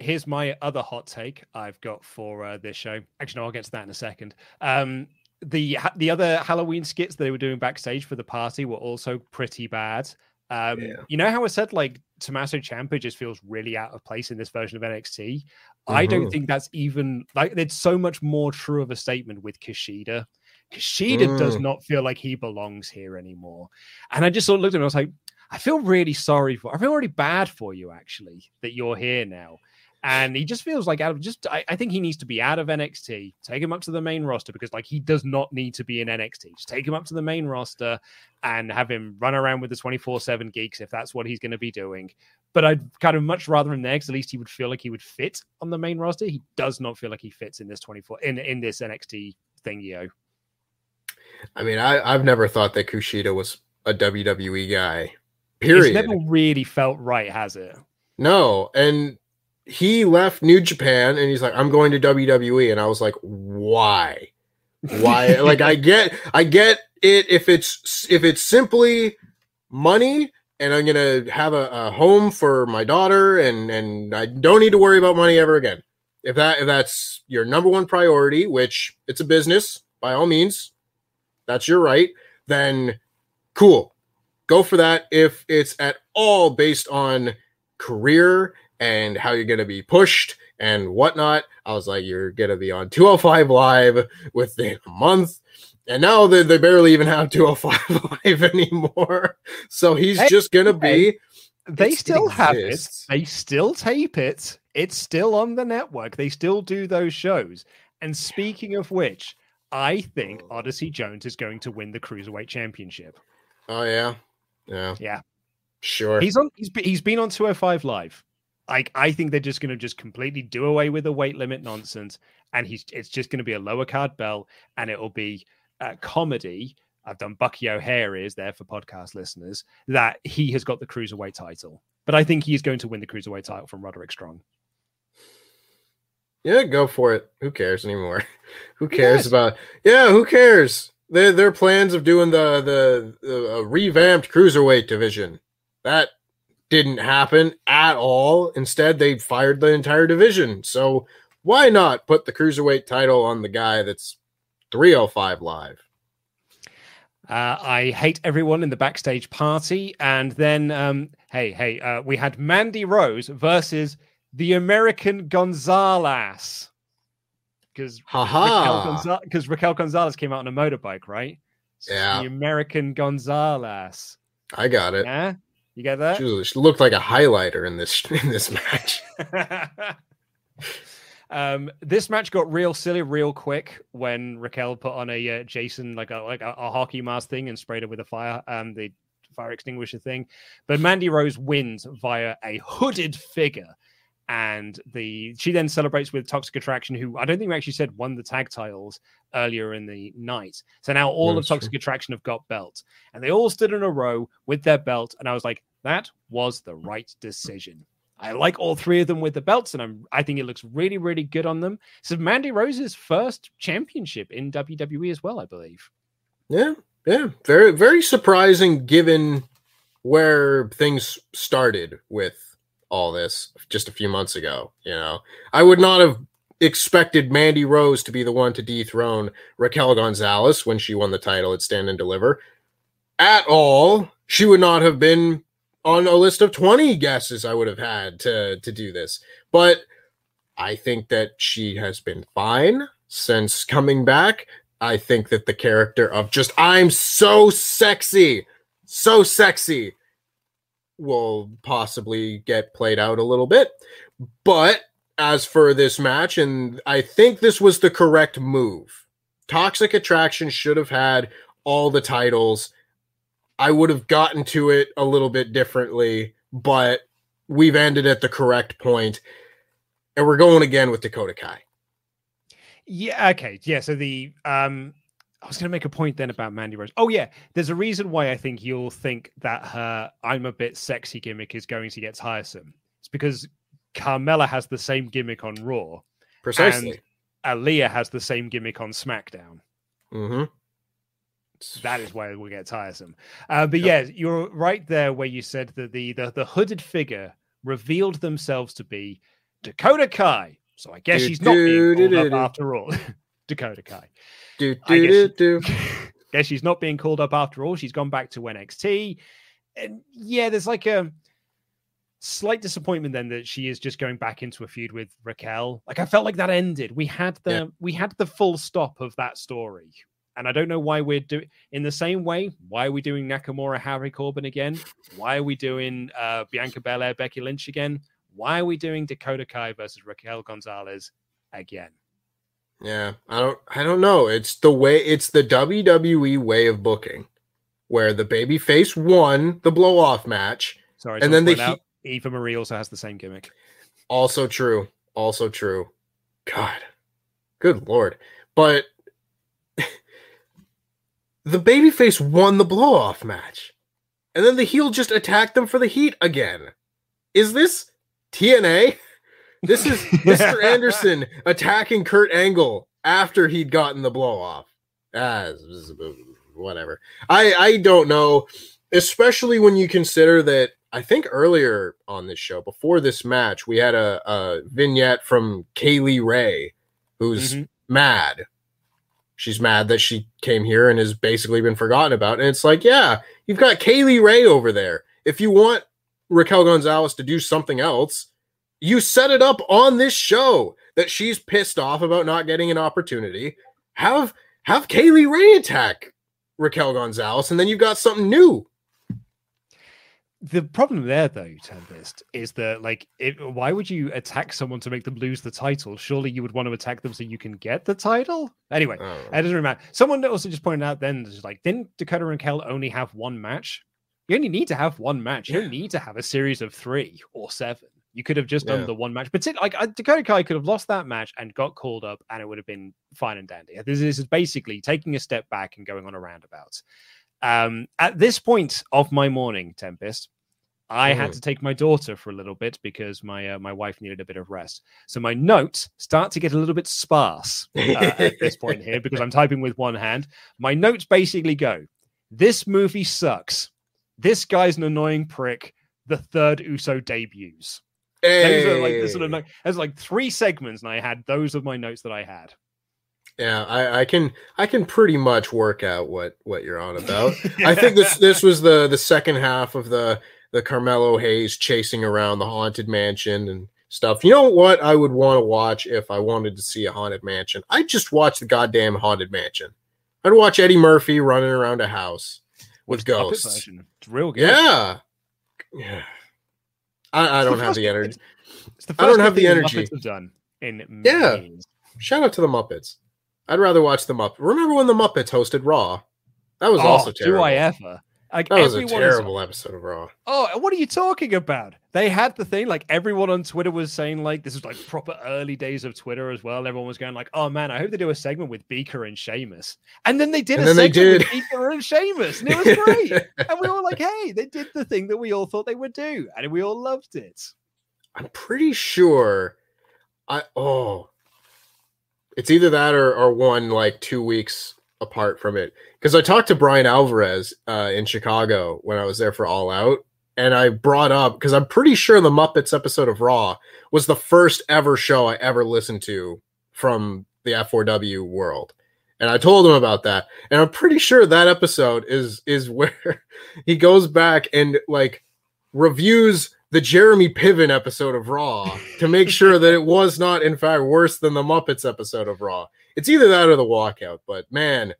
here's my other hot take I've got for uh, this show. Actually, no, I'll get to that in a second. Um, the the other Halloween skits they were doing backstage for the party were also pretty bad. Um, yeah. You know how I said like Tommaso Ciampa just feels really out of place in this version of NXT. Mm-hmm. I don't mm-hmm. think that's even like it's so much more true of a statement with Kushida. Kushida mm. does not feel like he belongs here anymore. And I just sort of looked at him. I was like, I feel really sorry for. I feel really bad for you actually that you're here now and he just feels like out of just I, I, think he needs to be out of NXT. Take him up to the main roster because like he does not need to be in NXT. Just take him up to the main roster and have him run around with the 24-7 geeks if that's what he's going to be doing. But I'd kind of much rather him there because at least he would feel like he would fit on the main roster. He does not feel like he fits in this 24 in in this NXT thing, yo. I mean, I, I've never thought that Kushida was a WWE guy. Period. It's never really felt right, has it? No, and he left New Japan and he's like, I'm going to WWE. And I was like, why? Why? <laughs> like I get I get it if it's if it's simply money and I'm gonna have a, a home for my daughter and and I don't need to worry about money ever again. If that if that's your number one priority, which it's a business, by all means, that's your right, then cool. Go for that if it's at all based on career and how you're going to be pushed and whatnot. I was like, you're going to be on 205 Live within a month. And now they, they barely even have 205 <laughs> Live anymore. So he's hey, just going to be. They still have it. They still tape it. It's still on the network. They still do those shows. And speaking of which, I think mm. Odyssey Jones is going to win the Cruiserweight Championship. Oh, yeah. Yeah. Yeah. Sure. He's on he's, he's been on 205 live like I think they're just going to just completely do away with the weight limit nonsense, and he's it's just going to be a lower card bell, and it'll be uh, comedy. I've done Bucky O'Hare is there for podcast listeners that he has got the cruiserweight title, but I think he's going to win the cruiserweight title from Roderick Strong. Yeah, go for it. Who cares anymore? <laughs> who cares yes. about? Yeah, who cares? Their their plans of doing the the, the uh, revamped cruiserweight division that didn't happen at all. Instead, they fired the entire division. So why not put the cruiserweight title on the guy that's 305 live? Uh, I hate everyone in the backstage party. And then, um, hey, hey, uh, we had Mandy Rose versus the American Gonzalez. Because Raquel, Gonza- Raquel Gonzalez came out on a motorbike, right? So yeah. The American Gonzalez. I got it. Yeah. You get that? She, she looked like a highlighter in this <laughs> in this match. <laughs> um, this match got real silly real quick when Raquel put on a uh, Jason like a like a, a, hockey mask thing and sprayed it with a fire um the fire extinguisher thing. But Mandy Rose wins via a hooded figure. And the she then celebrates with Toxic Attraction, who I don't think we actually said won the tag titles earlier in the night. So now all That's of Toxic true. Attraction have got belts, and they all stood in a row with their belt. And I was like, that was the right decision. I like all three of them with the belts, and I'm I think it looks really, really good on them. So Mandy Rose's first championship in WWE as well, I believe. Yeah, yeah, very, very surprising given where things started with all this just a few months ago. You know, I would not have expected Mandy Rose to be the one to dethrone Raquel Gonzalez when she won the title at Stand and Deliver at all. She would not have been on a list of 20 guesses I would have had to to do this. But I think that she has been fine since coming back. I think that the character of just I'm so sexy, so sexy will possibly get played out a little bit. But as for this match, and I think this was the correct move. Toxic Attraction should have had all the titles. I would have gotten to it a little bit differently, but we've ended at the correct point, and we're going again with Dakota Kai. Yeah. Okay. Yeah. So the um, I was going to make a point then about Mandy Rose. Oh yeah, there's a reason why I think you'll think that her "I'm a bit sexy" gimmick is going to get tiresome. It's because Carmella has the same gimmick on Raw, precisely. And Aliyah has the same gimmick on SmackDown. Mm-hmm. That is why it will get tiresome. Uh, but yep. yeah, you're right there where you said that the, the the hooded figure revealed themselves to be Dakota Kai. So I guess do, she's not do, being do, up after all. <laughs> Dakota Kai. Do, do, do, do. <laughs> guess she's not being called up after all. She's gone back to NXT. And yeah, there's like a slight disappointment then that she is just going back into a feud with Raquel. Like I felt like that ended. We had the yeah. we had the full stop of that story. And I don't know why we're doing in the same way. Why are we doing Nakamura, Harry Corbin again? Why are we doing uh, Bianca Belair, Becky Lynch again? Why are we doing Dakota Kai versus Raquel Gonzalez again? Yeah, I don't, I don't know. It's the way, it's the WWE way of booking, where the baby face won the blow off match. Sorry, and then the he- Eva Marie also has the same gimmick. Also true. Also true. God, good lord. But <laughs> the babyface won the blow off match. And then the heel just attacked them for the heat again. Is this TNA? <laughs> This is <laughs> Mr. Anderson attacking Kurt Angle after he'd gotten the blow off. Ah, whatever. I I don't know, especially when you consider that I think earlier on this show, before this match, we had a, a vignette from Kay Lee Ray, who's mm-hmm. mad she's mad that she came here and has basically been forgotten about. And it's like, yeah, you've got Kay Lee Ray over there. If you want Raquel Gonzalez to do something else, you set it up on this show that she's pissed off about not getting an opportunity. Have have Kay Lee Ray attack Raquel Gonzalez, and then you've got something new. The problem there though tempest is that like it, why would you attack someone to make them lose the title? Surely you would want to attack them so you can get the title? Anyway oh. it doesn't really matter. Someone also just pointed out then like didn't dakota and kel only have one match? You only need to have one match. You don't need to have a series of three or seven you could have just done yeah. the one match but like uh, dakota kai could have lost that match and got called up and it would have been fine and dandy this, this is basically taking a step back and going on a roundabout um, at this point of my morning, Tempest, I had mm. to take my daughter for a little bit because my uh, my wife needed a bit of rest. So my notes start to get a little bit sparse uh, at this point here because I'm <laughs> typing with one hand. My notes basically go: This movie sucks. This guy's an annoying prick. The third Uso debuts. Hey. Those are like this sort of there's like three segments, and I had those of my notes that I had. Yeah, I, I, can I can pretty much work out what what you're on about. <laughs> I think this this was the the second half of the the Carmelo Hayes chasing around the haunted mansion and stuff. You know what I would want to watch if I wanted to see a haunted mansion? I'd just watch the goddamn haunted mansion. I'd watch Eddie Murphy running around a house with ghosts. It's real good. Yeah. Yeah. I, I don't have the energy. <laughs> The I don't have the energy. Have done in yeah. Shout out to the Muppets. I'd rather watch the Muppets. Remember when the Muppets hosted Raw? That was oh, also terrible. Do I ever? Like that was a terrible is, episode of Raw. Oh, what are you talking about? They had the thing like everyone on Twitter was saying like this is like proper early days of Twitter as well. Everyone was going like, "Oh man, I hope they do a segment with Beaker and Sheamus." And then they did and a segment did. with Beaker and Sheamus, and it was great. <laughs> and we were like, "Hey, they did the thing that we all thought they would do, and we all loved it." I'm pretty sure. I oh, it's either that or or one like two weeks apart from it because I talked to Bryan Alvarez uh, in Chicago when I was there for All Out, and I brought up because I'm pretty sure the Muppets episode of Raw was the first ever show I ever listened to from the F4W world. And I told him about that. And I'm pretty sure that episode is is <laughs> where he goes back and like reviews the Jeremy Piven episode of Raw to make sure that it was not in fact worse than the Muppets episode of Raw. It's either that or the walkout, but man,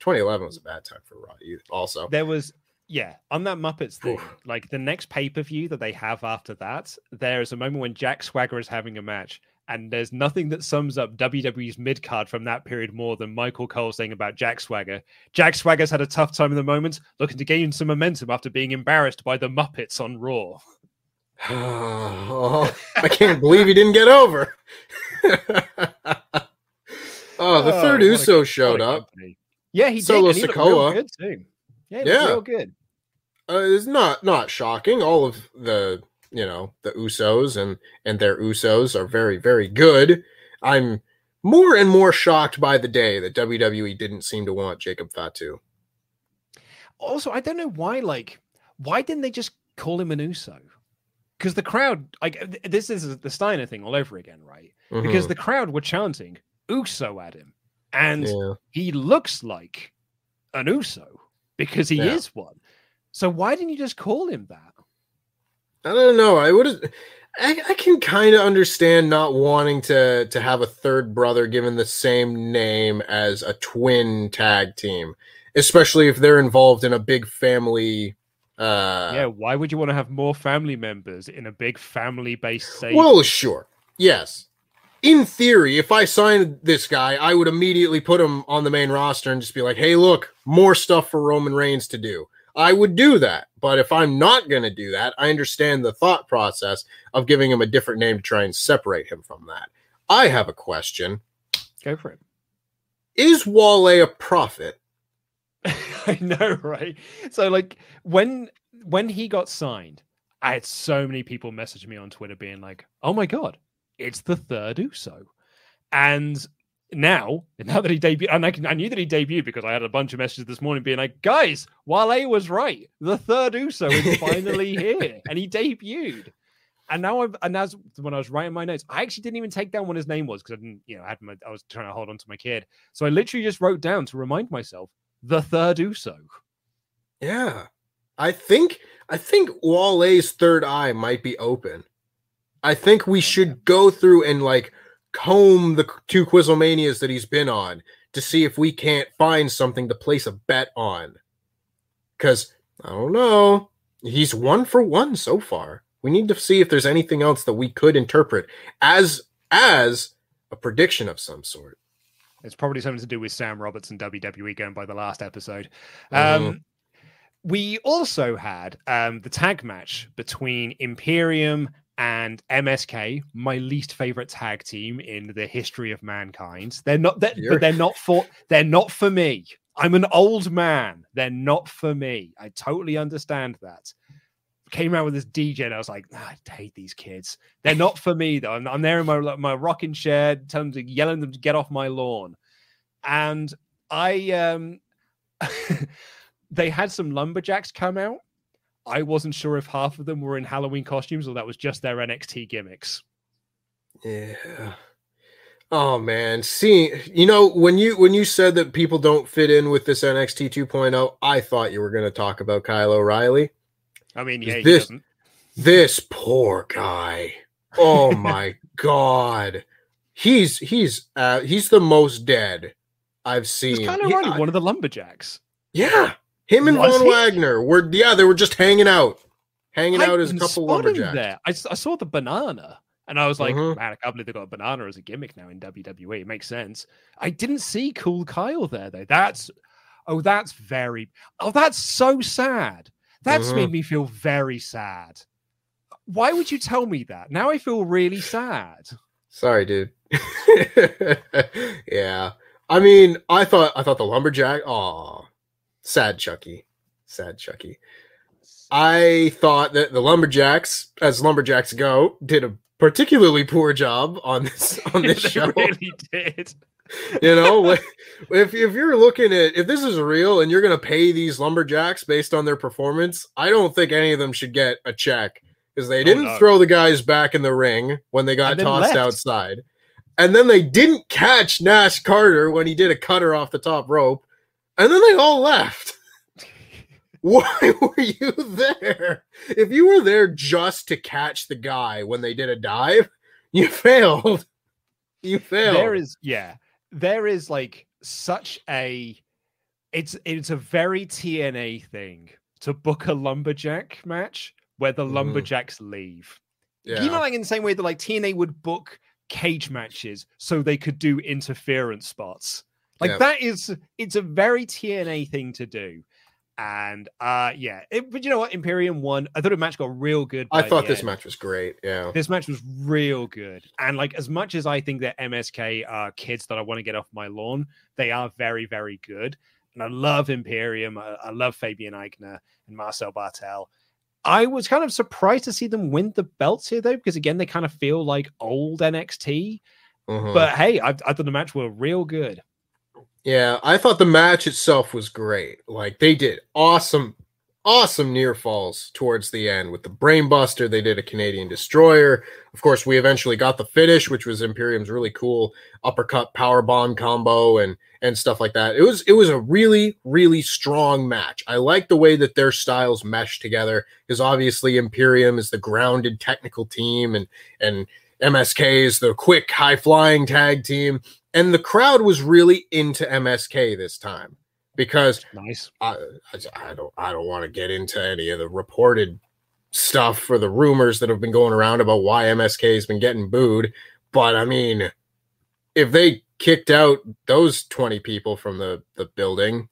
2011 was a bad time for Raw. Also, there was Yeah, on that Muppets thing, like the next pay per view that they have after that, there is a moment when Jack Swagger is having a match, and there's nothing that sums up WWE's mid card from that period more than Michael Cole saying about Jack Swagger. Jack Swagger's had a tough time in the moment, looking to gain some momentum after being embarrassed by the Muppets on Raw. <sighs> <laughs> oh, I can't believe he didn't get over. <laughs> oh, the third what a- Uso what showed up. Yeah, he Solo did. and he looked real Sikoa. good too. Yeah, Yeah. real good. Uh, it's not not shocking. All of the you know the Usos and and their Usos are very very good. I'm more and more shocked by the day that WWE didn't seem to want Jacob Fatu. Also, I don't know why. Like, why didn't they just call him an Uso? Because the crowd, like, this is the Steiner thing all over again, right? Because Mhm. the crowd were chanting Uso at him, and Yeah. he looks like an Uso because he Yeah. is one. So why didn't you just call him that? I don't know. I would. I, I can kind of understand not wanting to to have a third brother given the same name as a twin tag team, especially if they're involved in a big family. Uh, yeah, why would you want to have more family members in a big family-based save? Well, sure. Yes. In theory, if I signed this guy, I would immediately put him on the main roster and just be like, hey, look, more stuff for Roman Reigns to do. I would do that. But if I'm not going to do that, I understand the thought process of giving him a different name to try and separate him from that. I have a question Go for it. Is Wale a prophet? <laughs> I know, right? So like when when he got signed, I had so many people message me on Twitter being like, "Oh my god, it's the third Uso," and now <laughs> now that he debuted, and I, can, I knew that he debuted because I had a bunch of messages this morning being like, "Guys, Wale was right. The third Uso is finally <laughs> here, and he debuted." And now I've and as when I was writing my notes, I actually didn't even take down what his name was because I didn't, you know, I had my I was trying to hold on to my kid. So I literally just wrote down to remind myself the third Uso. Yeah. I think I think Wale's third eye might be open. I think we should go through and like comb the two Quizlemanias that he's been on to see if we can't find something to place a bet on. Cause I don't know. He's one for one so far. We need to see if there's anything else that we could interpret as as a prediction of some sort. It's probably something to do with Sam Roberts and WWE going by the last episode. Mhm. Um, we also had um, the tag match between Imperium and MSK, my least favorite tag team in the history of mankind. They're not, but they're not for they're not for me. I'm an old man. They're not for me. I totally understand that. Came out with this DJ, and I was like, "Ah, I hate these kids. They're not for me though. I'm, I'm there in my my rocking chair, telling them to yelling them to get off my lawn, and I um, <laughs> they had some lumberjacks come out. I wasn't sure if half of them were in Halloween costumes or that was just their NXT gimmicks. Yeah. Oh man, see, you know when you when you said that people don't fit in with this NXT 2.0, I thought you were going to talk about Kyle O'Reilly. I mean, yeah, he this- doesn't. This poor guy. Oh <laughs> my god. He's he's uh he's the most dead I've seen. He's kind of He- I- one of the lumberjacks. yeah. Him and Was Von he? Wagner were yeah, they were just hanging out. Hanging I out as a couple lumberjacks. There. I, I saw the banana and I was like, Mhm. man, I can't believe they got a banana as a gimmick now in WWE. It makes sense. I didn't see Cool Kyle there though. That's oh, that's very oh, that's so sad. That's Mhm. made me feel very sad. Why would you tell me that? Now I feel really sad. Sorry, dude. <laughs> yeah. I mean, I thought I thought the lumberjack. Oh, sad Chucky, sad Chucky. I thought that the lumberjacks, as lumberjacks go, did a particularly poor job on this on <laughs> this they show. really did. You know, <laughs> if if you're looking at if this is real and you're going to pay these lumberjacks based on their performance, I don't think any of them should get a check because they didn't Oh, no. throw the guys back in the ring when they got tossed left. outside, and then they didn't catch Nash Carter when he did a cutter off the top rope, and then they all left. <laughs> Why <laughs> were you there? If you were there just to catch the guy when they did a dive, <laughs> you failed. You failed. There is yeah, there is like such a it's it's a very TNA thing to book a lumberjack match where the Mhm. lumberjacks leave. Yeah. You know, like in the same way that like TNA would book cage matches so they could do interference spots. Like Yeah. that is it's a very TNA thing to do. And uh yeah, it, but you know what? Imperium won. I thought the match got real good. I thought this end. match was great. Yeah. This match was real good. And like as much as I think that MSK are kids that I want to get off my lawn, they are very, very good. And I love Imperium. I, I love Fabian Aichner and Marcel Barthel. I was kind of surprised to see them win the belts here, though, because again, they kind of feel like old NXT. Mhm. But hey, I, I thought the match were real good. Yeah, I thought the match itself was great. Like they did awesome, awesome near falls towards the end with the brainbuster. They did a Canadian destroyer. Of course, we eventually got the finish, which was Imperium's really cool uppercut power bomb combo and and stuff like that. It was it was a really really strong match. I like the way that their styles mesh together because obviously Imperium is the grounded technical team and and MSK is the quick high flying tag team and the crowd was really into MSK this time because Nice. I, I, I don't I don't want to get into any of the reported stuff or the rumors that have been going around about why MSK has been getting booed, but I mean, if they kicked out those 20 people from the the building,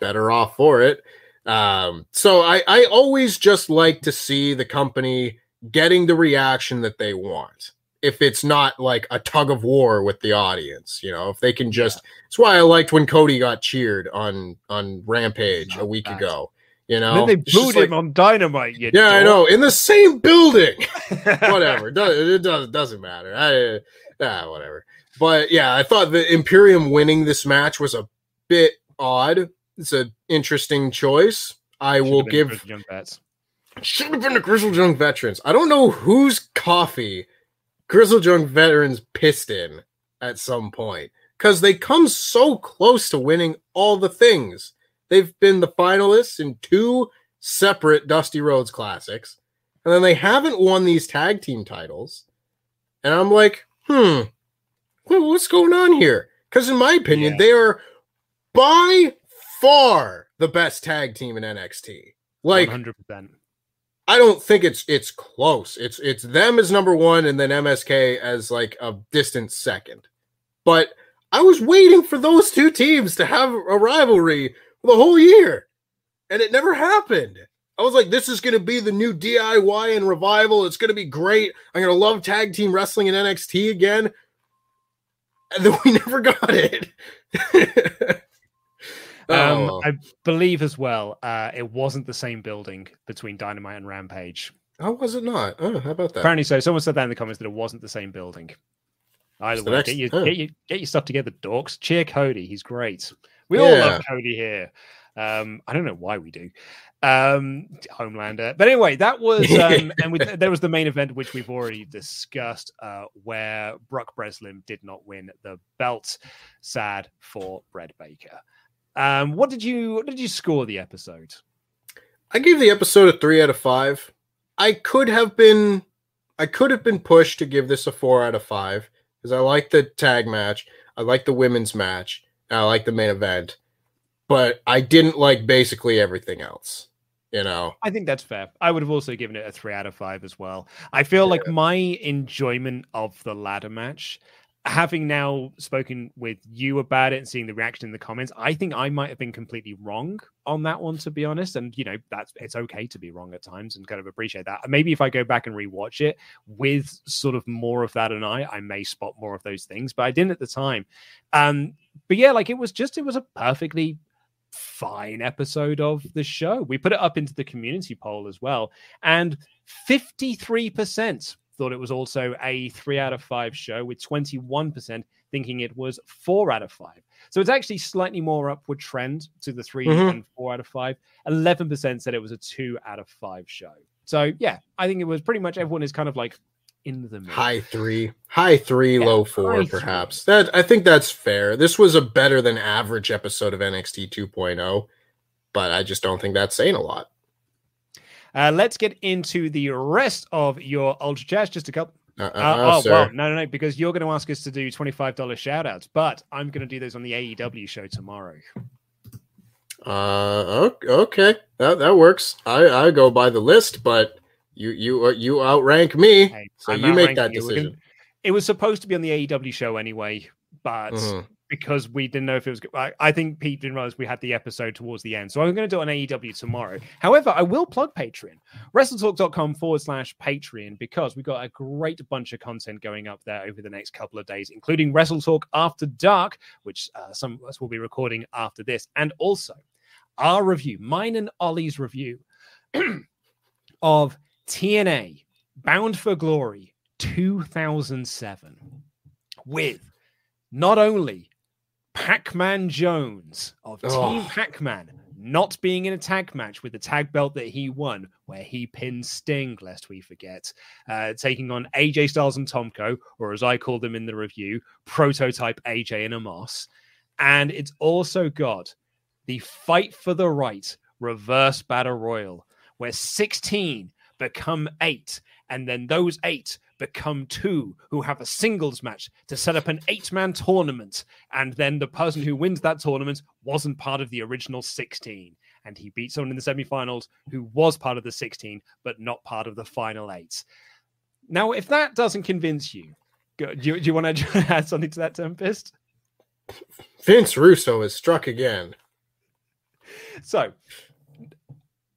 better off for it. Um, so I I always just like to see the company getting the reaction that they want. If it's not like a tug of war with the audience, you know, if they can just that's why I liked when Cody got cheered on on Rampage a week that. ago. You know, then they booed like- him on Dynamite. Yeah, I know, in the same building. <laughs> whatever, it does it does doesn't matter. I, ah, whatever. But yeah, I thought the Imperium winning this match was a bit odd. It's an interesting choice. I Should've will give. Should have been the Grizzled Young Veterans. I don't know whose coffee Grizzled Young Veterans pissed in at some point because they come so close to winning all the things. They've been the finalists in two separate Dusty Rhodes Classics, and then they haven't won these tag team titles. And I'm like, hmm, well, what's going on here? Because in my opinion, Yeah. they are by far the best tag team in NXT. Like 100%. I don't think it's it's close. It's it's them as number one and then MSK as like a distant second. But I was waiting for those two teams to have a rivalry the whole year, and it never happened. I was like, this is going to be the new DIY and revival. It's going to be great. I'm going to love tag team wrestling in NXT again. And then we <laughs> never got it. <laughs> Um, oh, I believe as well, uh, it wasn't the same building between Dynamite and Rampage. how was it not? Oh, how about that? Apparently so. Someone said that in the comments that it wasn't the same building. Either way, next- get, your, huh. get, your, get your stuff together, dorks. Cheer Cody. He's great. We all love Cody here. Um, I don't know why we do. Um, Homelander. But anyway, that was <laughs> um, and with, there was the main event which we've already discussed, uh, where Brock Breslin did not win the belt. Sad for Brett Baker. Um, what did you what did you score the episode? I gave the episode a three out of five. I could have been, I could have been pushed to give this a four out of five because I like the tag match, I like the women's match, and I like the main event, but I didn't like basically everything else. You know, I think that's fair. I would have also given it a three out of five as well. I feel like my enjoyment of the ladder match, having now spoken with you about it and seeing the reaction in the comments, I think I might have been completely wrong on that one, to be honest. And you know, that's it's okay to be wrong at times and kind of appreciate that. Maybe if I go back and rewatch it with sort of more of that and I, I may spot more of those things, but I didn't at the time. Um, but yeah, like it was just it was a perfectly fine episode of the show. We put it up into the community poll as well, and 53% thought it was also a three out of five show, with 21% thinking it was four out of five. So it's actually slightly more upward trend to the 3 Mhm. and four out of five. 11% said it was a two out of five show. So yeah, I think it was pretty much everyone is kind of like in the middle. high three, high three, Yeah, low four, high three. perhaps. That I think that's fair. This was a better than average episode of NXT 2.0, but I just don't think that's saying a lot. Uh, let's get into the rest of your Ultra Chat. Just a couple. Uh, uh, oh, sir. well, no, no, no, because you're going to ask us to do $25 shout outs, but I'm going to do those on the AEW show tomorrow. Uh, okay, that that works. I I go by the list, but you you uh, you outrank me, hey, so I'm you make that decision. Gonna, it was supposed to be on the AEW show anyway, but mm-hmm because we didn't know if it was. I, I think Pete didn't realize we had the episode towards the end. So I'm going to do on AEW tomorrow. However, I will plug Patreon, WrestleTalk.com forward slash Patreon, because we've got a great bunch of content going up there over the next couple of days, including Wrestle Talk After Dark, which uh, some of us will be recording after this, and also our review, mine and Ollie's review <clears throat> of TNA Bound for Glory 2007 with not only Pac Man Jones of Team oh. Pac Man not being in a tag match with the tag belt that he won, where he pinned Sting, lest we forget, uh, taking on AJ Styles and Tomko, or as I call them in the review, prototype AJ and Amos. And it's also got the Fight for the Right reverse battle royal, where 16 become eight, and then those eight become two who have a singles match to set up an eight man tournament. And then the person who wins that tournament wasn't part of the original 16. And he beat someone in the semifinals who was part of the 16, but not part of the final eight. Now, if that doesn't convince you, do you, do you want to <laughs> add something to that, Tempest? Vince Russo is struck again. So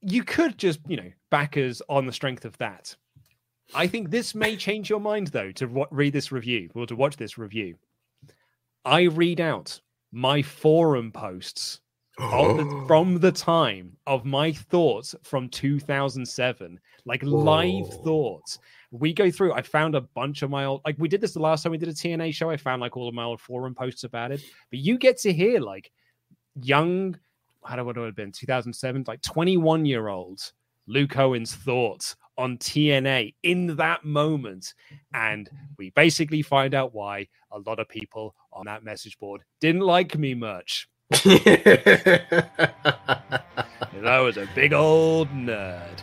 you could just, you know, back us on the strength of that. I think this may change your mind, though, to read this review or to watch this review. I read out my forum posts the, <gasps> from the time of my thoughts from 2007, like Whoa. live thoughts. We go through. I found a bunch of my old, like we did this the last time we did a TNA show. I found like all of my old forum posts about it. But you get to hear like young, how do what would have been 2007, like 21 year old Luke Owen's thoughts on TNA in that moment. And we basically find out why a lot of people on that message board didn't like me much. <laughs> I was a big old nerd.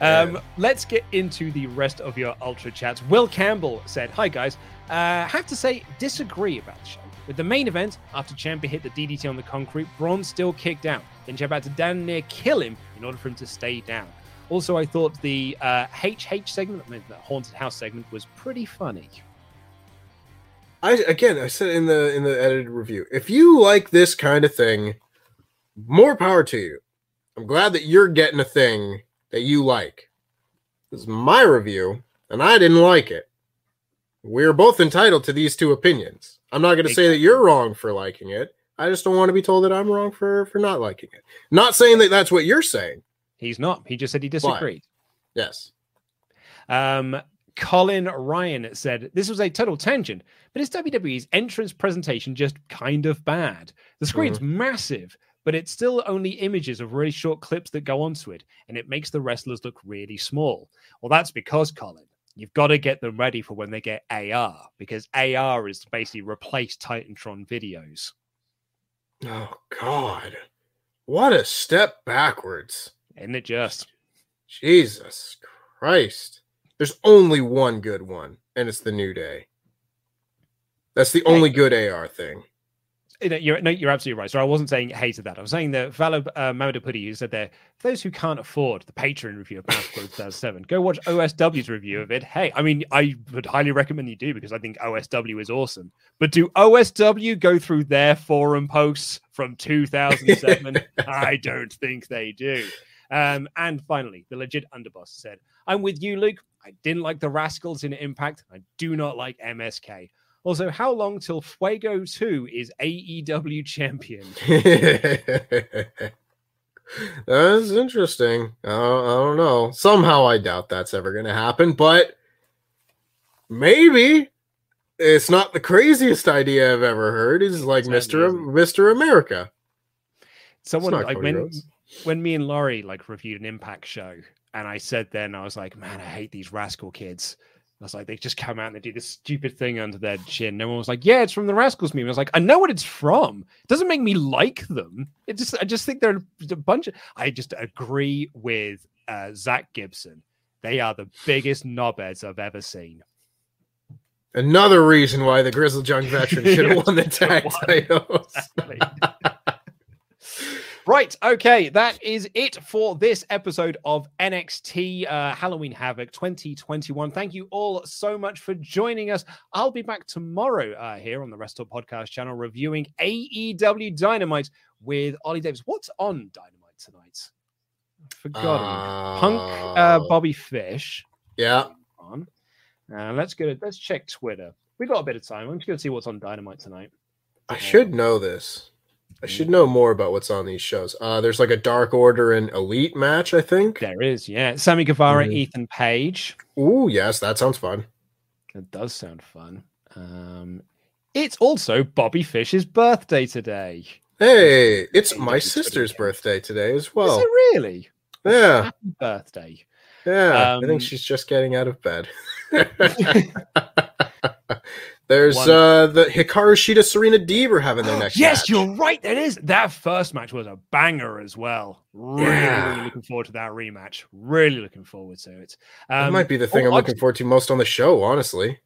Um, let's get into the rest of your ultra chats. Will Campbell said, "Hi guys, uh, have to say disagree about the show. With the main event, after Ciampa hit the DDT on the concrete, Bron still kicked out. Then Ciampa had to damn near kill him in order for him to stay down. Also, I thought the uh, HH segment, I mean, the haunted house segment, was pretty funny. I again, I said in the in the edited review, if you like this kind of thing, more power to you. I'm glad that you're getting a thing that you like. This is my review, and I didn't like it. We're both entitled to these two opinions. I'm not going to say that you're wrong for liking it. I just don't want to be told that I'm wrong for for not liking it. Not saying that that's what you're saying. He's not. He just said he disagreed. Yes. Um, Colin Ryan said this was a total tangent, but is WWE's entrance presentation just kind of bad? The screen's mm-hmm. massive, but it's still only images of really short clips that go onto it, and it makes the wrestlers look really small. Well, that's because, Colin, you've got to get them ready for when they get AR, because AR is basically replace Titantron videos. Oh, God. What a step backwards. Isn't it just? Jesus Christ. There's only one good one, and it's the New Day. That's the only good AR thing you're no, you're absolutely right. So I wasn't saying hated that. I was saying that Vala uh, Mamadapudi, who said there, for those who can't afford the Patreon review of Master <laughs> 2007, go watch OSW's review of it. Hey, I mean, I would highly recommend you do because I think OSW is awesome. But do OSW go through their forum posts from 2007? <laughs> I don't think they do. Um, and finally, the legit underboss said, I'm with you, Luke. I didn't like the Rascals in Impact. I do not like MSK. Also, how long till Fuego 2 is AEW champion? <laughs> That's interesting. I don't, I don't know. Somehow I doubt that's ever going to happen, but maybe it's not the craziest idea I've ever heard. It's like Mr. Mr. America. Someone like when when me and Laurie like reviewed an Impact show, and I said then I was like, man, I hate these rascal kids I was like, they just come out and they do this stupid thing under their chin. No one was like, yeah, it's from the Rascals meme. I was like, I know what it's from. It doesn't make me like them. It just, I just think they're a bunch of. I just agree with uh, Zach Gibson. They are the biggest knobheads I've ever seen. Another reason why the Grizzled Young <laughs> Veteran should have won the <laughs> tag titles. <laughs> Right. Okay. That is it for this episode of NXT uh, Halloween Havoc 2021. Thank you all so much for joining us. I'll be back tomorrow uh, here on the Rest of Podcast channel reviewing AEW Dynamite with Ollie Davis. What's on Dynamite tonight? Forgotten. Uh, Punk, uh, Bobby Fish. Yeah. On. Uh, let's go. Let's check Twitter. We got a bit of time. I'm just going to see what's on Dynamite tonight. I should know this. I should know more about what's on these shows. Uh, there's like a Dark Order and Elite match, I think. There is, yeah. Sammy Guevara, mm-hmm. Ethan Page. Ooh, yes, that sounds fun. It does sound fun. Um, it's also Bobby Fish's birthday today. Hey, it's my sister's birthday today as well. Is it really? Yeah. Happy birthday. Yeah, um, I think um, she's just getting out of bed. <laughs> <laughs> <laughs> There's One. uh the Hikaru Shida Serena Deeb are having their <gasps> next yes, match. you're right. That is that first match was a banger as well. Really, yeah. really looking forward to that rematch. Really looking forward to it. Um, that might be the thing oh, I'm looking forward to most on the show, honestly.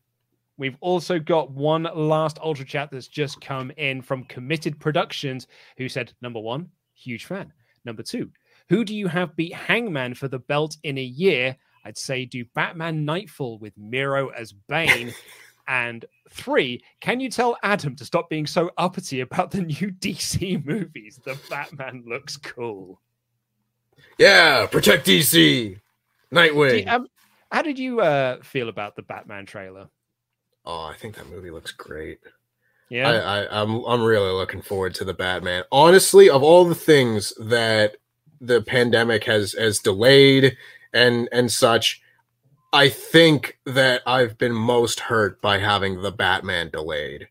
We've also got one last ultra chat that's just come in from Committed Productions, who said, number one, huge fan. Number two, who do you have beat Hangman for the belt in a year? I'd say do Batman Knightfall with Miro as Bane. <laughs> And three, can you tell Adam to stop being so uppity about the new <laughs> DC movies? The Batman looks cool. Yeah, protect DC. Nightwing. You, um, how did you uh, feel about the Batman trailer? Oh, I think that movie looks great. Yeah, I, I, I'm I'm really looking forward to the Batman. Honestly, of all the things that the pandemic has has delayed and and such, I think that I've been most hurt by having the Batman delayed.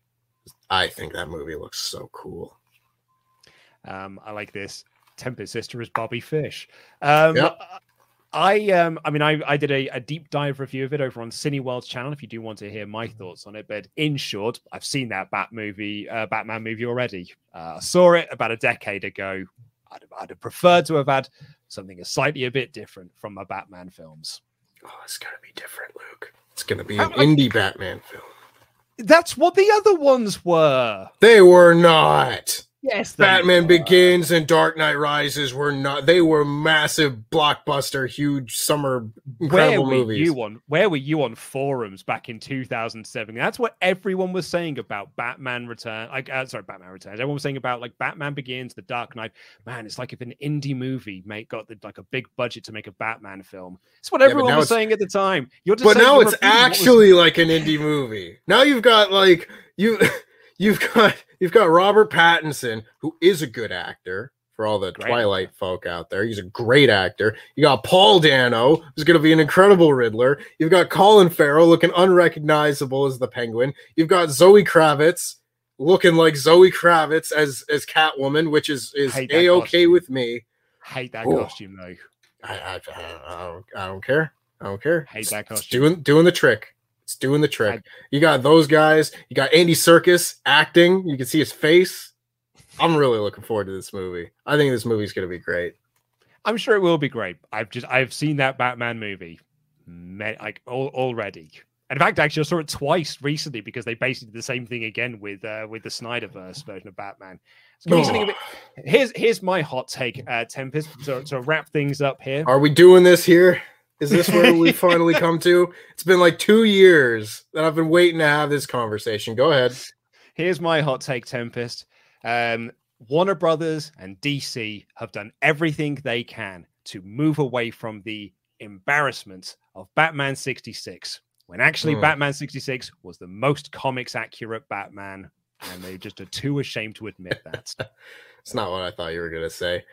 I think that movie looks so cool. Um, I like this. Tempest sister is Bobby Fish. Um, yep. I um, I mean, I, I did a, a, deep dive review of it over on Cineworld's channel. If you do want to hear my thoughts on it, but in short, I've seen that Bat movie, uh, Batman movie already. Uh, I saw it about a decade ago. I'd, I'd have preferred to have had something slightly a bit different from my Batman films. Oh, it's gonna be different, Luke. It's gonna be an indie Batman film. That's what the other ones were. They were not. Yes, Batman Begins and Dark Knight Rises were not. They were massive blockbuster, huge summer incredible where were movies. You on where were you on forums back in 2007? That's what everyone was saying about Batman Return. Like, uh, sorry, Batman Returns. Everyone was saying about like Batman Begins, The Dark Knight. Man, it's like if an indie movie made got the, like a big budget to make a Batman film. It's what everyone yeah, was saying at the time. You're just but now it's actually was... like an indie movie. Now you've got like you. <laughs> You've got you've got Robert Pattinson, who is a good actor for all the great. Twilight folk out there. He's a great actor. You got Paul Dano, who's going to be an incredible Riddler. You've got Colin Farrell looking unrecognizable as the Penguin. You've got Zoe Kravitz looking like Zoe Kravitz as as Catwoman, which is is a okay with me. Hate that Ooh. costume though. I, I, I, don't, I don't care. I don't care. Hate that costume. It's doing doing the trick. It's doing the trick. You got those guys. You got Andy Serkis acting. You can see his face. I'm really looking forward to this movie. I think this movie's going to be great. I'm sure it will be great. I've just I've seen that Batman movie like already. And in fact, actually, I saw it twice recently because they basically did the same thing again with uh, with the Snyderverse version of Batman. So oh. bit, here's here's my hot take, uh, Tempest, to, to wrap things up here. Are we doing this here? Is this where we <laughs> finally come to? It's been like two years that I've been waiting to have this conversation. Go ahead. Here's my hot take, Tempest. Um, Warner Brothers and DC have done everything they can to move away from the embarrassment of Batman 66, when actually mm. Batman 66 was the most comics accurate Batman, and they just are too ashamed to admit that. <laughs> it's not what I thought you were going to say.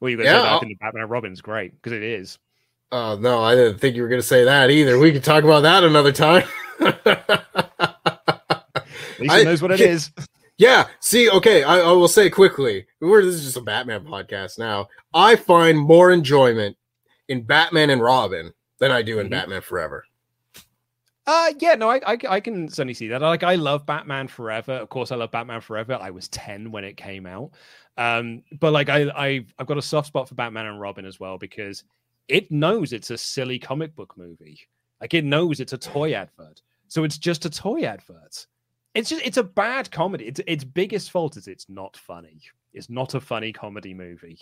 Well, you're going to yeah, say that I think Batman and Robin's great because it is. Oh no, I didn't think you were going to say that either. We could talk about that another time. Lisa knows what it is. Yeah. See, okay, I, I will say quickly. We're, this is just a Batman podcast now. I find more enjoyment in Batman and Robin than I do in mm-hmm. Batman Forever. Uh yeah, no, I, I I can certainly see that. Like I love Batman Forever. Of course, I love Batman Forever. I was 10 when it came out. Um, but like I I I've got a soft spot for Batman and Robin as well because it knows it's a silly comic book movie. Like it knows it's a toy advert. So it's just a toy advert. It's just it's a bad comedy. It's its biggest fault is it's not funny. It's not a funny comedy movie.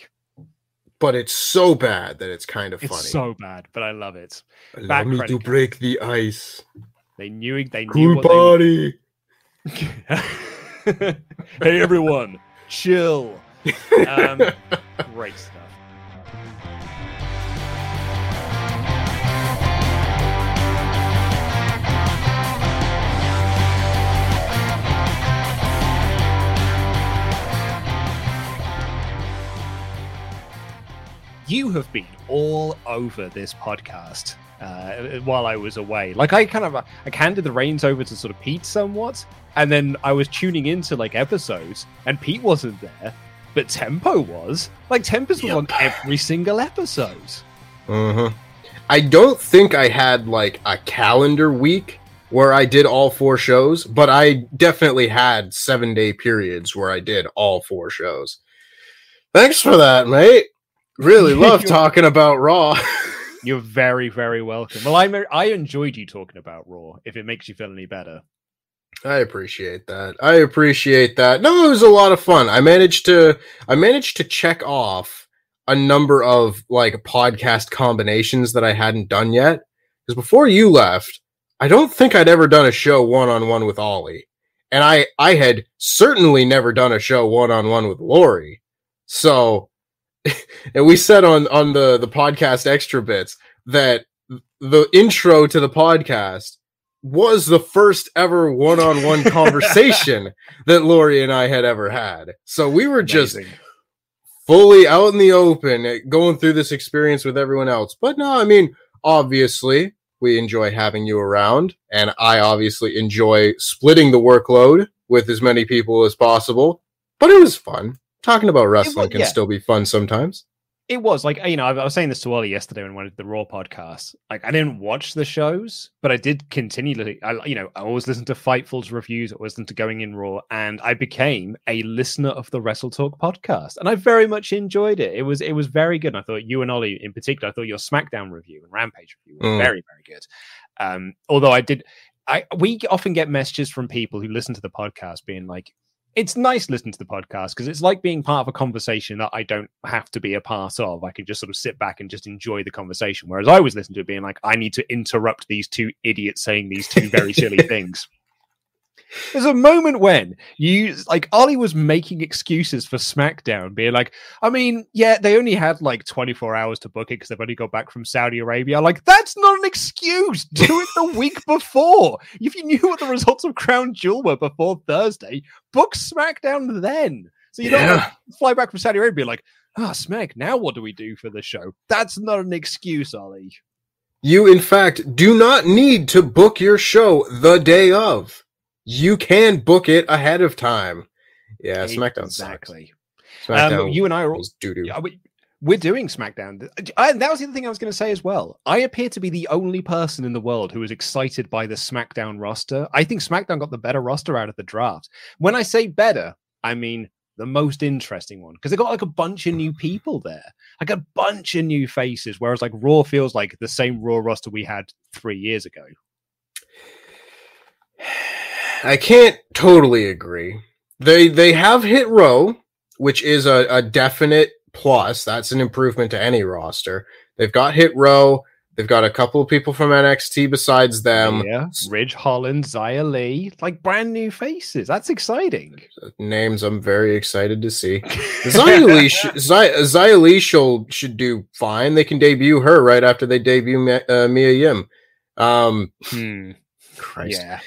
But it's so bad that it's kind of It's funny. so bad, but I love it. Allow Back me to card. break the ice. They knew they knew Cool what they body. <laughs> hey everyone, chill. <laughs> Um, great stuff. You have been all over this podcast uh, while I was away. Like I kind of I handed the reins over to sort of Pete somewhat, and then I was tuning into like episodes, and Pete wasn't there, but Tempo was. Like Tempest was on <sighs> every single episode. Uh-huh. I don't think I had like a calendar week where I did all four shows, but I definitely had seven day periods where I did all four shows. Thanks for that, mate. Really <laughs> love talking about Raw. <laughs> You're very, very welcome. Well, I I enjoyed you talking about Raw. If it makes you feel any better, I appreciate that. I appreciate that. No, it was a lot of fun. I managed to I managed to check off a number of like podcast combinations that I hadn't done yet. Because before you left, I don't think I'd ever done a show one on one with Ollie. And I I had certainly never done a show one on one with Lori. So <laughs> and we said on on the the podcast extra bits that the intro to the podcast was the first ever one-on-one <laughs> conversation that Lori and I had ever had. So we were just Amazing. fully out in the open, eh, going through this experience with everyone else. But no, I mean, obviously, we enjoy having you around, and I obviously enjoy splitting the workload with as many people as possible. But it was fun. Talking about wrestling can yeah. still be fun sometimes. it was like you know I I was saying this to Ollie yesterday when we did the Raw podcast. Like I didn't watch the shows, but I did continually. I you know I always listened to Fightful's reviews. I always listened to Going in Raw, and I became a listener of the WrestleTalk podcast, and I very much enjoyed it. It was it was very good. And I thought you and Ollie in particular. I thought your SmackDown review and Rampage review were Mm. very very good. Um, although I did. I, we often get messages from people who listen to the podcast being like, it's nice listening to the podcast because it's like being part of a conversation that I don't have to be a part of. I can just sort of sit back and just enjoy the conversation. Whereas I was listening to it being like, I need to interrupt these two idiots saying these two very silly <laughs> things. There's a moment when you like Ollie was making excuses for SmackDown, being like, I mean, yeah, they only had like 24 hours to book it because they've only got back from Saudi Arabia. Like, that's not an excuse. Do it the week <laughs> before. If you knew what the results of Crown Jewel were before Thursday, book SmackDown then. So you don't like, fly back from Saudi Arabia like, ah, Smack, now what do we do for the show? That's not an excuse, Ollie. You, in fact, do not need to book your show the day of. You can book it ahead of time. Yeah, SmackDown exactly. sucks. SmackDown Um, you and I are all, doo-doo. Yeah, we, we're doing SmackDown. I, that was the other thing I was going to say as well. I appear to be the only person in the world who is excited by the SmackDown roster. I think SmackDown got the better roster out of the draft. When I say better, I mean the most interesting one because they got like a bunch of new people there, like a bunch of new faces. Whereas like Raw feels like the same Raw roster we had three years ago. I can't totally agree. They they have Hit Row, which is a, a definite plus. That's an improvement to any roster. They've got Hit Row. They've got a couple of people from NXT besides them. yeah, Ridge Holland, Xia Li, like brand new faces. That's exciting. Names I'm very excited to see. <laughs> Xia Li, sh- Zia, Xia Li should, should do fine. They can debut her right after they debut Mi- uh, Mia Yim. Um, Hmm. Christ. Yeah.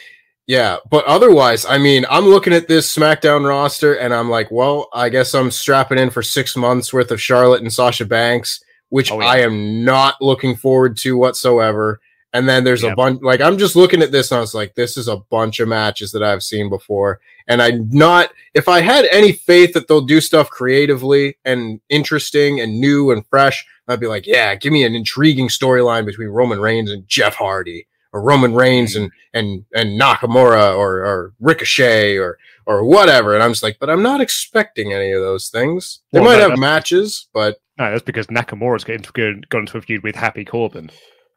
Yeah, but otherwise, I mean, I'm looking at this SmackDown roster and I'm like, well, I guess I'm strapping in for six months worth of Charlotte and Sasha Banks, which Oh, yeah. I am not looking forward to whatsoever. And then there's a bunch, like, I'm just looking at this and I was like, this is a bunch of matches that I've seen before. And I'm not, if I had any faith that they'll do stuff creatively and interesting and new and fresh, I'd be like, yeah, give me an intriguing storyline between Roman Reigns and Jeff Hardy. Or Roman Reigns and and and Nakamura or or Ricochet or or whatever. And I'm just like, but I'm not expecting any of those things. They Well, might no, have matches, but No, that's because Nakamura's got into, got into a feud with Happy Corbin.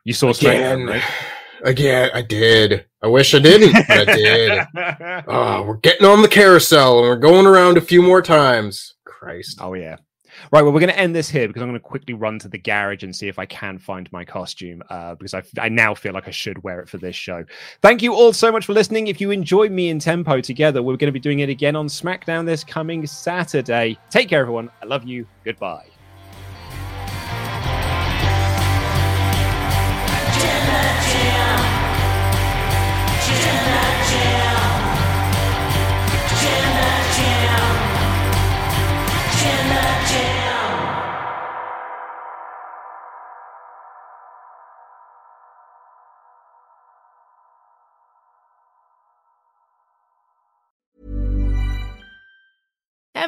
You saw again, right? again, I did. I wish I didn't, but I did. Oh, <laughs> we're getting on the carousel and we're going around a few more times. Christ. Oh yeah. Right, well, we're going to end this here because I'm going to quickly run to the garage and see if I can find my costume uh, because I, I now feel like I should wear it for this show. Thank you all so much for listening. If you enjoy me and Tempo together, we're going to be doing it again on SmackDown this coming Saturday. Take care, everyone. I love you. Goodbye.